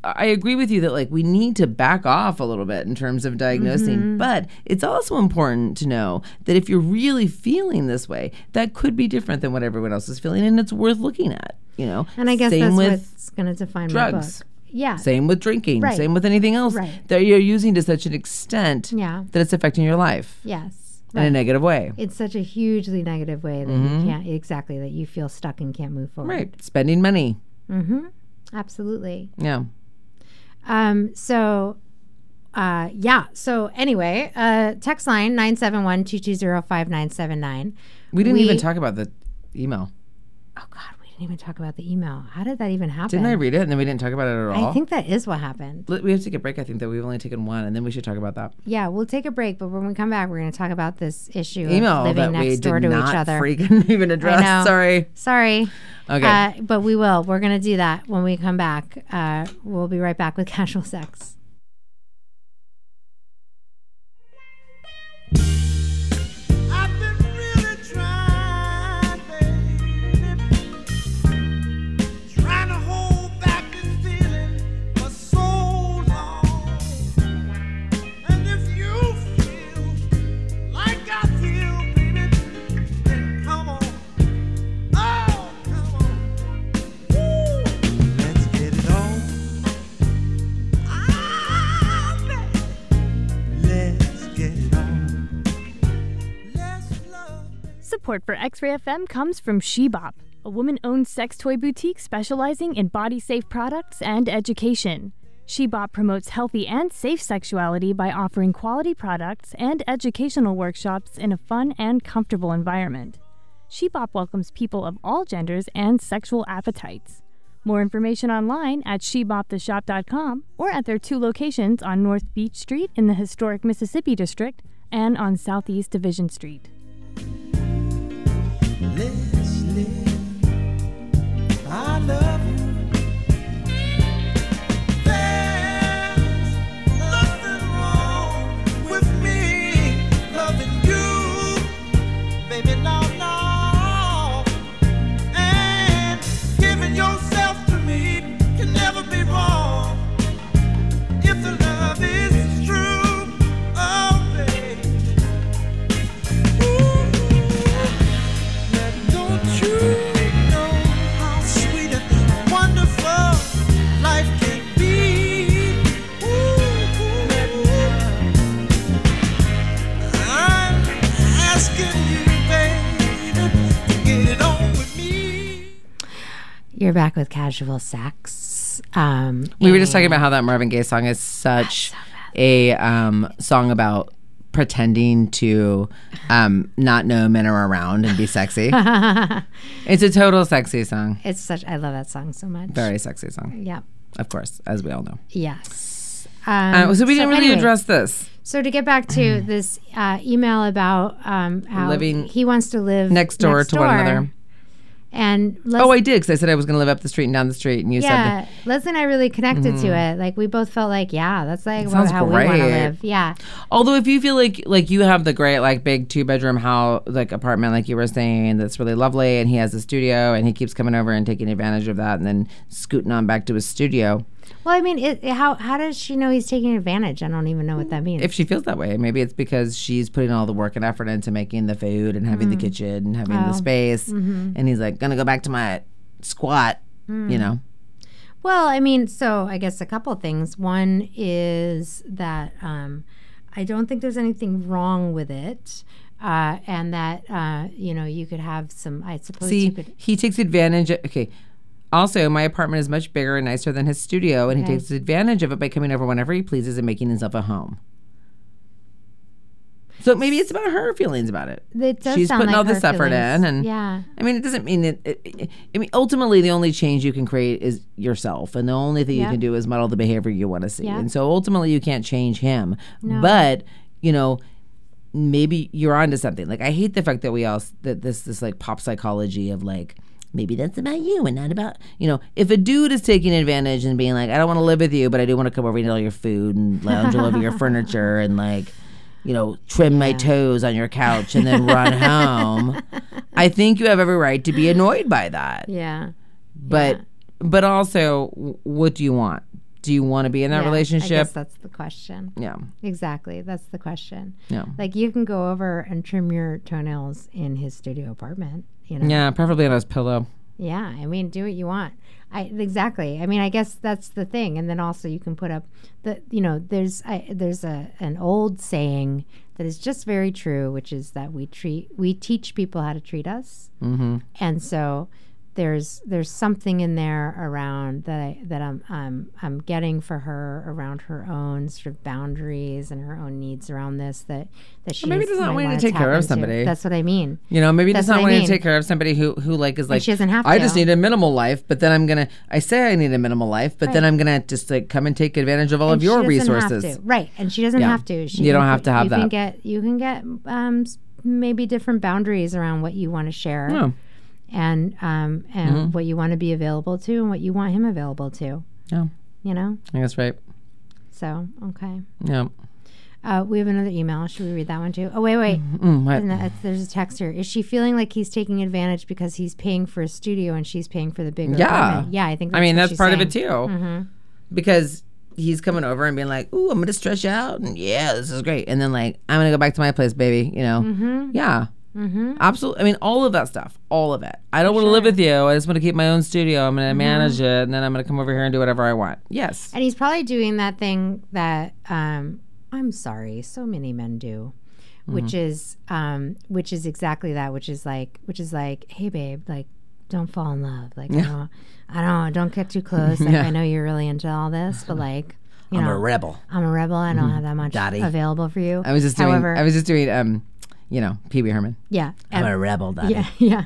I agree with you that like we need to back off a little bit in terms of diagnosing, Mm-hmm. but it's also important to know that if you're really feeling this way, that could be different than what everyone else is feeling and it's worth looking at, you know. And I guess same that's with what's going to define my drugs. book. Yeah. same with drinking, Right. same with anything else Right. that you're using to such an extent Yeah. that it's affecting your life Yes. In a negative way. It's such a hugely negative way that you can't exactly that you feel stuck and can't move forward. Right. Spending money. Mm-hmm. Absolutely. Yeah. Um, so, uh, yeah. So anyway, uh, text line 971-220-5979. We didn't We- even talk about the email. Oh God, didn't even talk about the email. How did that even happen? Didn't I read it and then we didn't talk about it at all? I think that is what happened. We have to take a break. I think that we've only taken one, and then we should talk about that Yeah, we'll take a break, but when we come back, we're going to talk about this issue email of living next door to not each other. freaking even address. Sorry. Sorry. Okay. Uh, but we will. We're going to do that when we come back. Uh, we'll be right back with casual sex. Support for X Ray FM comes from She Bop, a woman owned sex toy boutique specializing in body safe products and education. She Bop promotes healthy and safe sexuality by offering quality products and educational workshops in a fun and comfortable environment. She Bop welcomes people of all genders and sexual appetites. More information online at sheboptheshop.com or at their two locations on North Beech Street in the historic Mississippi District and on Southeast Division Street. Let's You're back with casual sex. Um, We were just talking about how that Marvin Gaye song is such a um, song about pretending to um, not know men are around and be sexy. it's a total sexy song. It's such. I love that song so much. Very sexy song, Yep. of course, as we all know. Yes. Um, Uh, so we didn't really anyway, address this. So to get back to this uh, email about um, how Living he wants to live next door to one another. And Les- Oh, I did because I said I was going to live up the street and down the street, and you yeah, said Leslie and I really connected to mm-hmm. it. Like we both felt like, yeah, that's like Sounds how we want to live. Yeah, Although if you feel like like you have the great like big two bedroom house like apartment like you were saying that's really lovely and he has a studio and he keeps coming over and taking advantage of that and then scooting on back to his studio. Well, I mean, it, how how does she know he's taking advantage? I don't even know what that means. If she feels that way, maybe it's because she's putting all the work and effort into making the food and having the kitchen and having the space and he's like gonna go back to my squat, you know. Well, I mean, so I guess a couple things. One is that um, I don't think there's anything wrong with it, uh, and that uh, you know you could have some. I suppose you See, he takes advantage. Of, okay. Also, my apartment is much bigger and nicer than his studio, and Okay. he takes advantage of it by coming over whenever he pleases and making himself a home. So maybe it's about her feelings about it. It does She's sound putting like all this her effort feelings. in, and yeah, I mean, it doesn't mean that. it, it- I mean, ultimately, the only change you can create is yourself, and the only thing you can do is model the behavior you want to see. And so, ultimately, you can't change him. But you know, maybe you're onto something. Like, I hate the fact that we all s- that this this like pop psychology of like. Maybe that's about you and not about you know. If a dude is taking advantage and being like, "I don't want to live with you, but I do want to come over and eat all your food and lounge all over your furniture and like, you know, trim my toes on your couch and then run home," I think you have every right to be annoyed by that. yeah. But but also, what do you want? Do you want to be in that yeah, I relationship? guess that's the question. Yeah, Exactly, that's the question. yeah, Like you can go over and trim your toenails in his studio apartment. You know. yeah. Preferably on his pillow. Yeah, I mean, do what you want. I exactly. I mean, I guess that's the thing. And then also you can put up the you know, there's I, there's a an old saying that is just very true, which is that we treat we teach people how to treat us. Mm-hmm. And so there's there's something in there around that I, that I'm I'm I'm getting for her around her own sort of boundaries and her own needs around this that that she maybe does not want to take care of somebody. That's what I mean. You know, maybe just not wanting to take care of somebody who who like is like she doesn't have to. I to. just need a minimal life, but then I'm gonna. I say I need a minimal life, but then I'm gonna just like come and take advantage of all And of your she doesn't have resources. to. right? And she doesn't Yeah. have to. She You don't can have to have you Can that. get you can get um, maybe different boundaries around what you want to share, Yeah. And um, and what you want to be available to, and what you want him available to. Yeah. You know. I guess right. So okay. Yeah. Uh, we have another email. Should we read that one too? Oh wait, wait. Mm, what? And that- there's a text here. Is she feeling like he's taking advantage because he's paying for a studio and she's paying for the bigger Yeah. apartment? Yeah, I think. That's I mean, that's part of it too. Mm-hmm. Because he's coming over and being like, "Ooh, I'm gonna stretch out, and yeah, this is great." And then like, "I'm gonna go back to my place, baby." You know? Mm-hmm. Yeah. Absolutely. I mean, all of that stuff. All of it. I don't want to live with you. I just want to keep my own studio. I'm going to manage it, and then I'm going to come over here and do whatever I want. Yes. And he's probably doing that thing that um, I'm sorry, so many men do, Mm-hmm. which is um, which is exactly that, which is like which is like, hey babe, like don't fall in love, like I don't, I don't, don't get too close. Like Yeah. I know you're really into all this, but like you I'm know, a rebel. I'm a rebel. I don't have that much Daddy. available for you. I was just doing. However, I was just doing. Um, you know, Pee Wee Herman. yeah, I'm a rebel, daddy. yeah, yeah.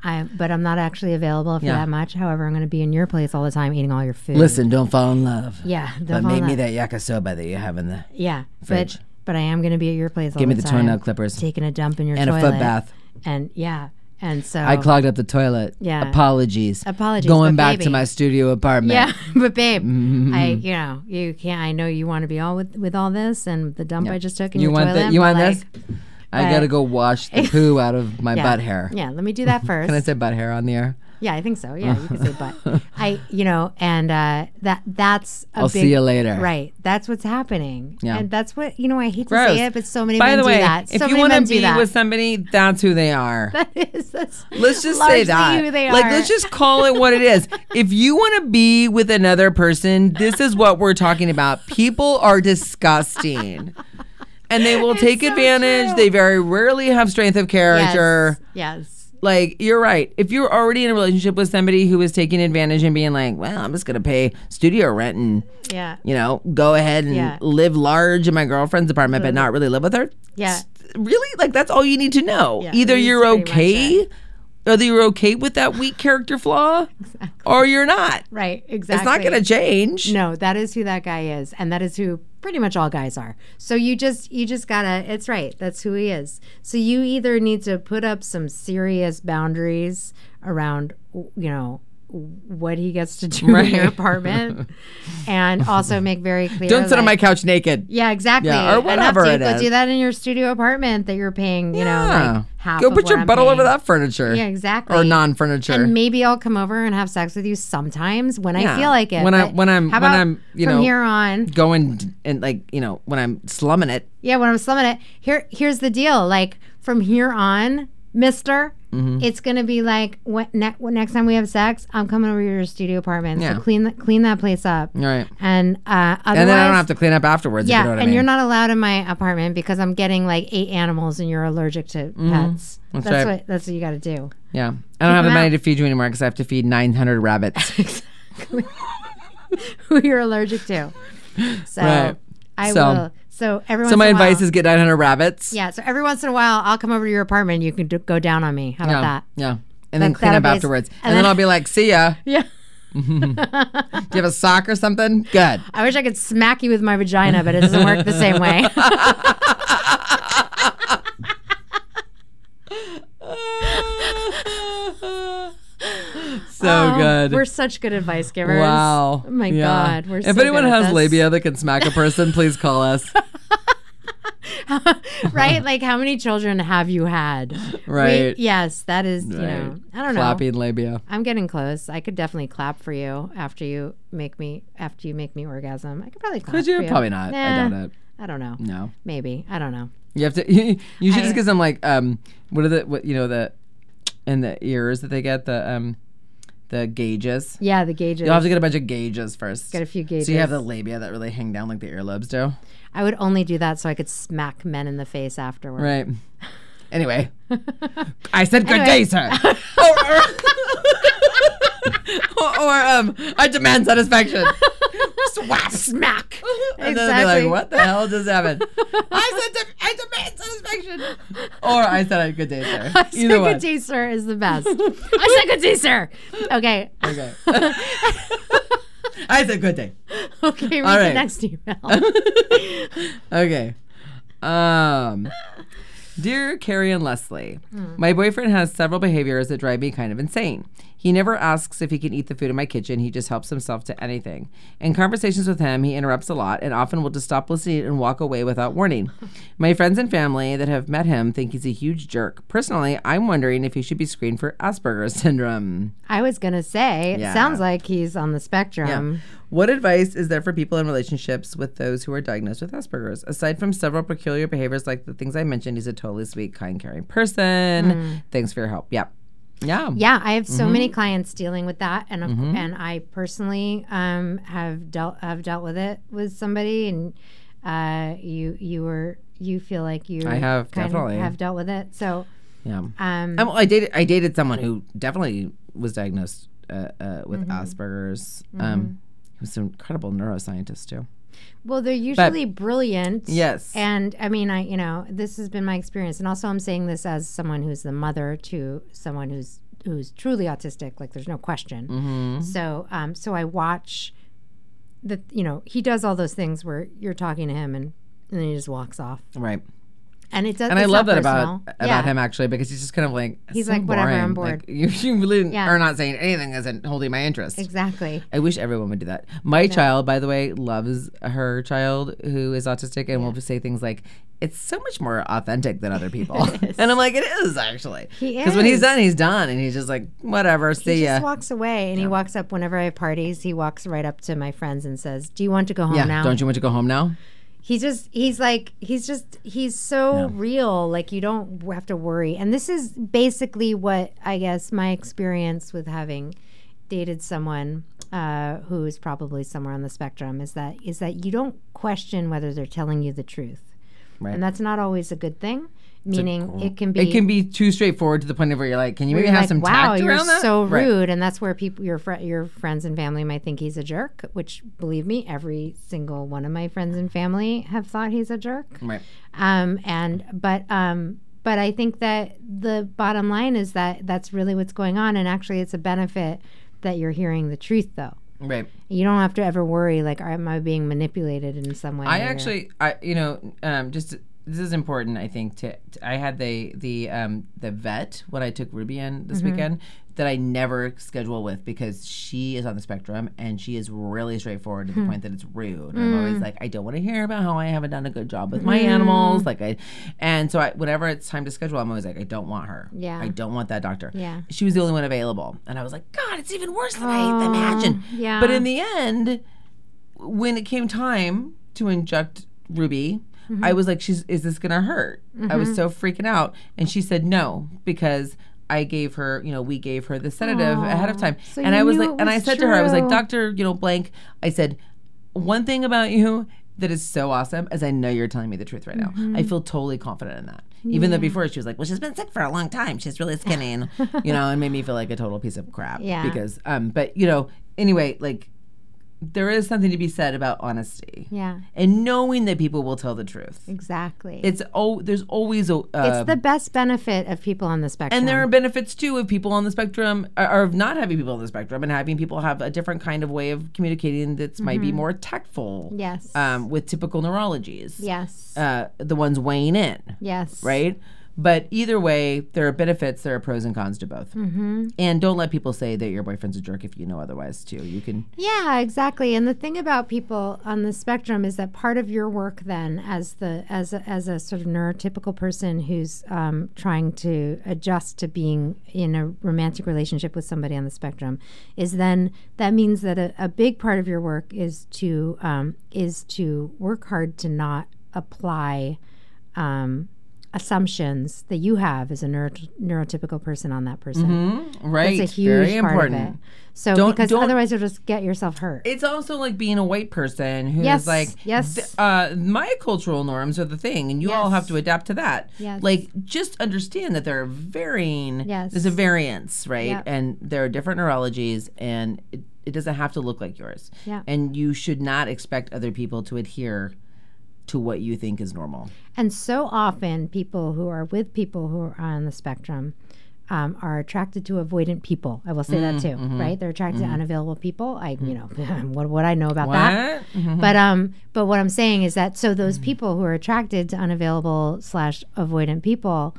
I, but I'm not actually available for Yeah. that much. However, I'm going to be in your place all the time, eating all your food. Listen, don't fall in love. yeah, But don't fall in make me that yakisoba that you have in the. Yeah, Fridge. but but I am going to be at your place. All Give me the the time, toenail clippers taking a dump in your and a toilet, foot bath. and yeah, and so I clogged up the toilet. Yeah. Apologies. Apologies, Going but back to baby. my studio apartment. Yeah, but babe, Mm-hmm. I you know you can't. I know you want to be all with with all this and the dump I just took in You your want toilet. that? You but, want like, this? I gotta go wash the poo out of my Yeah, butt hair. Yeah, let me do that first. Can I say butt hair on the air? yeah, I think so. Yeah, you can say butt. I you know, and uh, that that's a I'll big, see you later. Right, that's what's happening. Yeah. and that's what you know. I hate to say it, but so many By men the way, do that. if so you many want to be with somebody, that's who they are. that is, that's Let's just say that. who they Like, let's just call it what it is. if you want to be with another person, this is what we're talking about. People are disgusting. And they will take so advantage. true. They very rarely have strength of character. Yes. yes. Like you're right. If you're already in a relationship with somebody who is taking advantage and being like, "Well, I'm just gonna pay studio rent and Yeah. you know go ahead and Yeah. live large in my girlfriend's apartment, but mm-hmm. not really live with her," Yeah. really like that's all you need to know. Yeah, Either you're okay, either you're okay with that weak character flaw, or you're not. Right. Exactly. It's not going to change. No, that is who that guy is, and that is who pretty much all guys are. So you just you just gotta. It's right. That's who he is. So you either need to put up some serious boundaries around, you know, what he gets to do in your apartment, and also make very clear. Don't sit on my couch naked. Yeah, exactly. Yeah, or And whatever it go is. do that in your studio apartment that you're paying. You know, like half. Go put your butt all over that furniture. Yeah, exactly. Or non-furniture. And maybe I'll come over and have sex with you sometimes when I feel like it. When I- But when I'm- when I'm, you from know- here on. Going and like you know when I'm slumming it. Yeah, when I'm slumming it. Here, here's the deal. Like from here on, Mister, Mm-hmm. it's gonna be like when, ne- next time we have sex, I'm coming over to your studio apartment. Yeah. So clean that clean that place up. Right. And uh, otherwise, And then I don't have to clean up afterwards. Yeah, if you know what and I mean. you're not allowed in my apartment because I'm getting like eight animals, and you're allergic to pets. That's That's, right. what that's what you got to do. Yeah. I don't have the money to feed you anymore because I have to feed 900 rabbits. Who you're allergic to. So Right. I So- will. So every once so my in a while, advice is get 900 rabbits. yeah. So every once in a while, I'll come over to your apartment. and You can do, go down on me. How about Yeah. that? Yeah. And then clean up be- afterwards. and And, then, then- I'll be like, see ya. Yeah. Do you have a sock or something? Good. I wish I could smack you with my vagina, but it doesn't work the same way. so Oh, good. We're such good advice givers. Wow. Oh my Yeah. God. We're if so anyone has labia that can smack a person, please call us. right? Like, how many children have you had? We- Right. yes, that is, you know, I don't know. Clapping labia. I'm getting close. I could definitely clap for you after you make me after you make me orgasm. I could probably clap Could you? for you. Probably not. I doubt it. I don't know. No. Maybe. I don't know. You have to. You, should I- just get some like um. What are the what you know the, in the ears that they get the um, the gauges. Yeah, the gauges. You'll have to get a bunch of gauges first. Get a few gauges. So you have the labia that really hang down like the earlobes do. I would only do that so I could smack men in the face afterward. Right. Anyway, I said good Anyway. day, sir. or, or, or, um, I demand satisfaction. Swap, smack. And then they'll be like, what the hell just happened? I said, I demand satisfaction. Or I said, a good day, sir. I said one. good day, sir, is the best. I said good day, sir. Okay. Okay. I said good day. Okay, read All the right. next email. Okay. Um, dear Carrie and Leslie, Hmm. my boyfriend has several behaviors that drive me kind of insane. He never asks if he can eat the food in my kitchen. He just helps himself to anything. In conversations with him, he interrupts a lot and often will just stop listening and walk away without warning. My friends and family that have met him think he's a huge jerk. Personally, I'm wondering if he should be screened for Asperger's syndrome. I was gonna say, it sounds like he's on the spectrum. What advice is there for people in relationships with those who are diagnosed with Asperger's? Aside from several peculiar behaviors like the things I mentioned, he's a totally sweet, kind, caring person. Hmm. Thanks for your help. Yeah. Yeah. Yeah, I have so Mm-hmm. many clients dealing with that, and of and I personally um, have dealt have dealt with it with somebody, and uh, you you were you feel like you I have, definitely. have dealt with it. So Yeah. um, Um, well, I dated I dated someone who definitely was diagnosed uh, uh, with Asperger's. Um, he was an incredible neuroscientist too. Well, they're usually brilliant. Yes. and I mean, I you know this has been my experience, and also I'm saying this as someone who's the mother to someone who's who's truly autistic. Like, there's no question. Mm-hmm. So um, so I watch the you know he does all those things where you're talking to him and, and then he just walks off Right. And it does And I love that about personal. about Yeah. him actually because he's just kind of like He's so like, "Whatever, I'm boring." bored. Like, you, you really Yeah. are not saying anything isn't holding my interest. exactly I wish everyone would do that. My child, by the way, loves her child who is autistic and will say things like, it's so much more authentic than other people. and I'm like, it is actually. He Because when he's done, he's done. And he's just like, whatever, see he ya. just walks away and he walks up whenever I have parties he walks right up to my friends and says do you want to go home yeah, now don't you want to go home now? He's just he's like he's just he's so real like you don't have to worry. And this is basically what i guess my experience with having dated someone uh, who is probably somewhere on the spectrum is that is that you don't question whether they're telling you the truth. Right. and that's not always a good thing meaning it can be It can be too straightforward to the point of where you're like, can you maybe you're have like, some wow, tact you're around that? so Right. rude, and that's where people, your fr- your friends and family might think he's a jerk. Which, believe me, every single one of my friends and family have thought he's a jerk. Right. Um, and but um, but I think that the bottom line is that that's really what's going on, and actually, it's a benefit that you're hearing the truth, though. Right. You don't have to ever worry like, am I being manipulated in some way? I or- actually, I you know, um, just this is important. I think to, to- I had the the um, the vet when I took Ruby in this Mm-hmm. weekend that I never schedule with because she is on the spectrum and she is really straightforward to Hmm. the point that it's rude. I'm Mm. always like, I don't want to hear about how I haven't done a good job with my animals. Like I, and so I, whenever it's time to schedule, I'm always like, I don't want her. Yeah. I don't want that doctor. Yeah. She was the only one available, and I was like, God, it's even worse than I imagined. yeah. But in the end, when it came time to inject Ruby, Mm-hmm. I was like, "She's is this gonna hurt?" I was so freaking out, and she said no because I gave her, you know, we gave her the sedative ahead of time, So and I was like, it and I was said to her, I was like, "Doctor, you know, blank," I said, "One thing about you." That is so awesome, as I know you're telling me the truth right now. Mm-hmm. I feel totally confident in that. Even though before she was like, "Well, she's been sick for a long time. She's really skinny," and you know, and made me feel like a total piece of crap. Yeah. Because, um, but you know, anyway, like there is something to be said about honesty yeah, and knowing that people will tell the truth. exactly. It's oh, there's always a. Uh, it's the best benefit of people on the spectrum. and there are benefits too of people on the spectrum, or of not having people on the spectrum, and having people have a different kind of way of communicating that's might be more tactful. Mm-hmm. Yes. Um, with typical neurologies. yes, Uh, the ones weighing in, yes, right? But either way, there are benefits. There are pros and cons to both. Mm-hmm. And don't let people say that your boyfriend's a jerk if you know otherwise too. You can. Yeah, exactly. And the thing about people on the spectrum is that part of your work then, as the as a, as a sort of neurotypical person who's um, trying to adjust to being in a romantic relationship with somebody on the spectrum, is then that means that a, a big part of your work is to um, is to work hard to not apply. Um, assumptions that you have as a neuro- neurotypical person on that person. Right. That's a huge Very part important. of it. So Don't- because don't- otherwise you'll just get yourself hurt. It's also like being a white person who's Yes, like, yes. th- uh, my cultural norms are the thing, and you all have to adapt to that. Yes. Like, just understand that there are varying. Yes. There's a variance, right? Yep. And there are different neurologies, and it, it doesn't have to look like yours. Yeah. And you should not expect other people to adhere to what you think is normal. And so often, people who are with people who are on the spectrum um, are attracted to avoidant people. I will say that too, right? They're attracted to unavailable people. I, you know, what would I know about that? What? Mhm. But um, but what I'm saying is that so those people who are attracted to unavailable slash avoidant people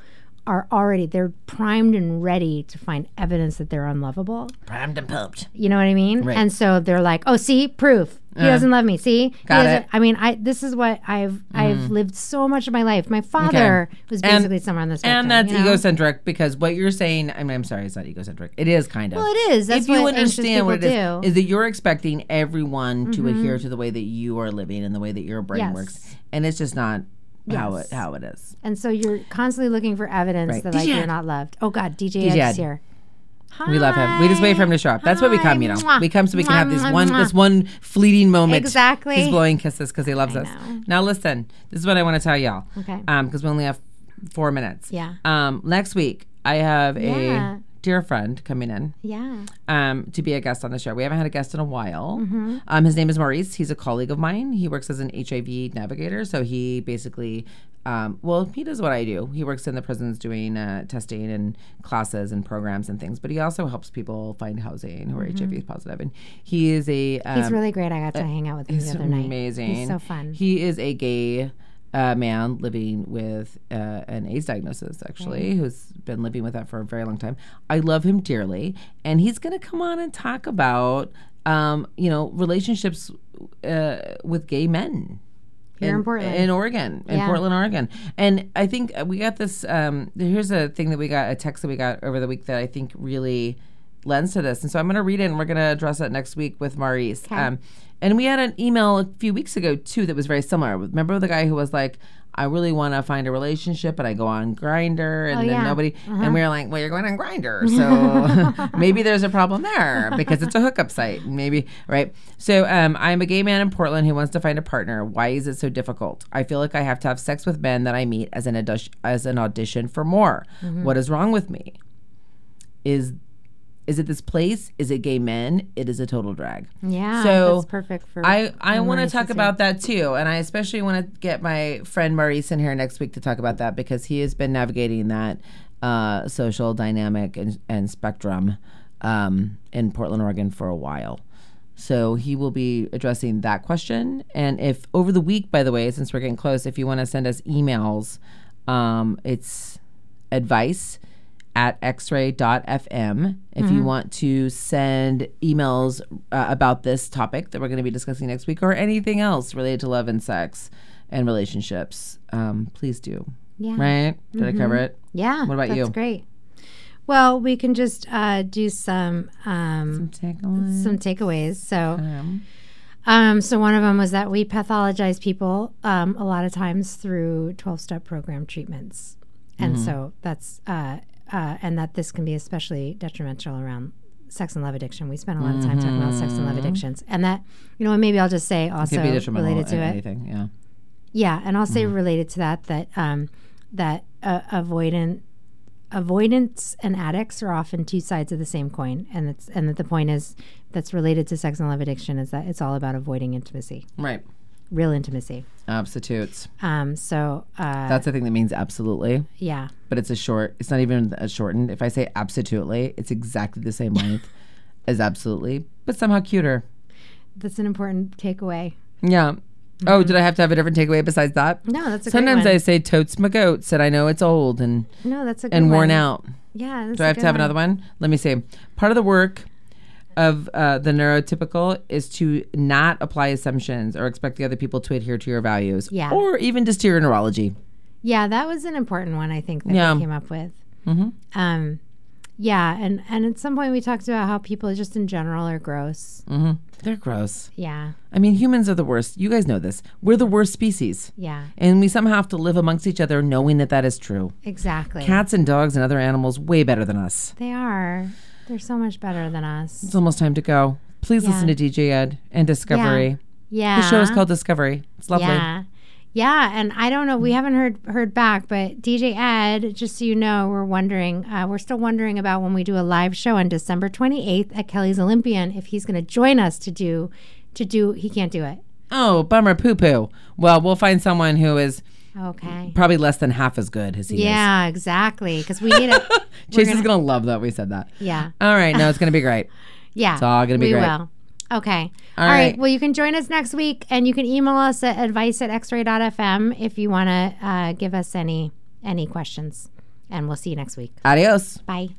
are already they're primed and ready to find evidence that they're unlovable. Primed and pumped. You know what I mean? Right. And so they're like, "Oh, see, proof. He Uh, doesn't love me. See, got it. I mean, I this is what I've I've lived so much of my life. My father was And- basically somewhere on this. And that's you know? egocentric because what you're saying, I mean, I'm sorry, it's not egocentric. It is kind of. Well, it is. That's if you understand what it is, do. Mm-hmm. is that you're expecting everyone to adhere to the way that you are living and the way that your brain Yes. works, and it's just not how it how it is. And so you're constantly looking for evidence Right. that like DJ you're not loved. Oh God, DJ, DJ Ed's Ed. here. We love him. We just wait for him to show up. That's what we come, you know. Hi. We come so we can have this Mwah, one mwah, this one fleeting moment. Exactly. He's blowing kisses because he loves I us. know. Now listen, this is what I want to tell y'all. Okay. Um, because we only have four minutes. Yeah. Um, next week I have Yeah. a dear friend coming in. Yeah. um, to be a guest on the show. We haven't had a guest in a while. Mm-hmm. Um, his name is Maurice. He's a colleague of mine. He works as an HIV navigator. So he basically, um, well, he does what I do. He works in the prisons doing uh, testing and classes and programs and things. But he also helps people find housing who are HIV positive. And he is a um, Mm-hmm. He's really great. I got to hang out with him the other night. amazing. He's so fun. He is a gay uh, man living with uh, an AIDS diagnosis, actually, who's been living with that for a very long time. I love him dearly, and he's going to come on and talk about, um, you know, relationships uh, with gay men. Here in Portland. in Oregon, in Yeah. Portland, Oregon, and I think we got this. Um, here's a thing that we got, a text that we got over the week that I think really lends to this. And so I'm going to read it and we're going to address it next week with Maurice. Okay. Um, and we had an email a few weeks ago too that was very similar. Remember the guy who was like, I really want to find a relationship, but I go on Grindr and Oh, then yeah. nobody. And we were like, well, you're going on Grindr, so maybe there's a problem there because it's a hookup site. Maybe right. So um, I'm a gay man in Portland who wants to find a partner. Why is it so difficult? I feel like I have to have sex with men that I meet as an audition, as an audition for more. What is wrong with me? Is is it this place? Is it gay men? It is a total drag. Yeah, So that's perfect for. I, I want to talk about that too. And I especially want to get my friend Maurice in here next week to talk about that because he has been navigating that uh, social dynamic and, and spectrum um, in Portland, Oregon for a while. So he will be addressing that question. And if over the week, by the way, since we're getting close, if you want to send us emails, um, it's advice at xray.fm. If you want to send emails uh, about this topic that we're going to be discussing next week or anything else related to love and sex and relationships, um, please do. Yeah. Right? Did I cover it? Yeah. What about that's you? great. Well, we can just uh, do some um, Takeaway. some takeaways. So, Um, um, so one of them was that we pathologize people um, a lot of times through twelve step program treatments, and Mm-hmm. so that's uh, uh, and that this can be especially detrimental around sex and love addiction. We spend a lot of time talking about sex and love addictions, and that you know, and maybe I'll just say also Mm-hmm. related to to it. anything. Yeah. Yeah, and I'll say Mm-hmm. related to that that um, that uh, avoidant avoidance and addicts are often two sides of the same coin, and it's and that the point is that's related to sex and love addiction is that it's all about avoiding intimacy, Right. Real intimacy. Substitutes. Um, so uh, That's the thing that means absolutely, yeah, but it's a short. It's not even a shortened. If I say absolutely, it's exactly the same length as absolutely, but somehow cuter. that's an important takeaway. Yeah. Oh, did I have to have a different takeaway besides that? No, that's a good one. Sometimes I say totes my goats, and I know it's old and no, that's a good and worn one. out. Yeah, that's Do I have to have another one? Let me see. Part of the work of uh, the neurotypical is to not apply assumptions or expect the other people to adhere to your values, Yeah. or even just to your neurology. Yeah, that was an important one I think that Yeah. we came up with. Mhm. Um, yeah, and and at some point we talked about how people just in general are gross. hmm They're gross. Yeah, I mean, humans are the worst. You guys know this. We're the worst species. yeah, And we somehow have to live amongst each other knowing that that is true. exactly. Cats and dogs and other animals way better than us. They are. They're so much better than us. It's almost time to go. Please Yeah. listen to DJ Ed and Discovery. Yeah. The show is called Discovery. It's lovely. Yeah. Yeah, and I don't know. We haven't heard heard back, but DJ Ed, just so you know, we're wondering. Uh, we're still wondering about when we do a live show on December twenty eighth at Kelly's Olympian. If he's going to join us to do to do, he can't do it. Oh, bummer poo poo. Well, we'll find someone who is Okay. probably less than half as good as he is. Yeah, exactly. Because we need it. Chase gonna- is going to love that we said that. yeah. All right. No, it's going to be great. Yeah. It's all gonna be we great. will. Okay. All All right. right. Well, you can join us next week and you can email us at advice at xray.fm if you want to uh, give us any any questions. And we'll see you next week. Adios. Bye.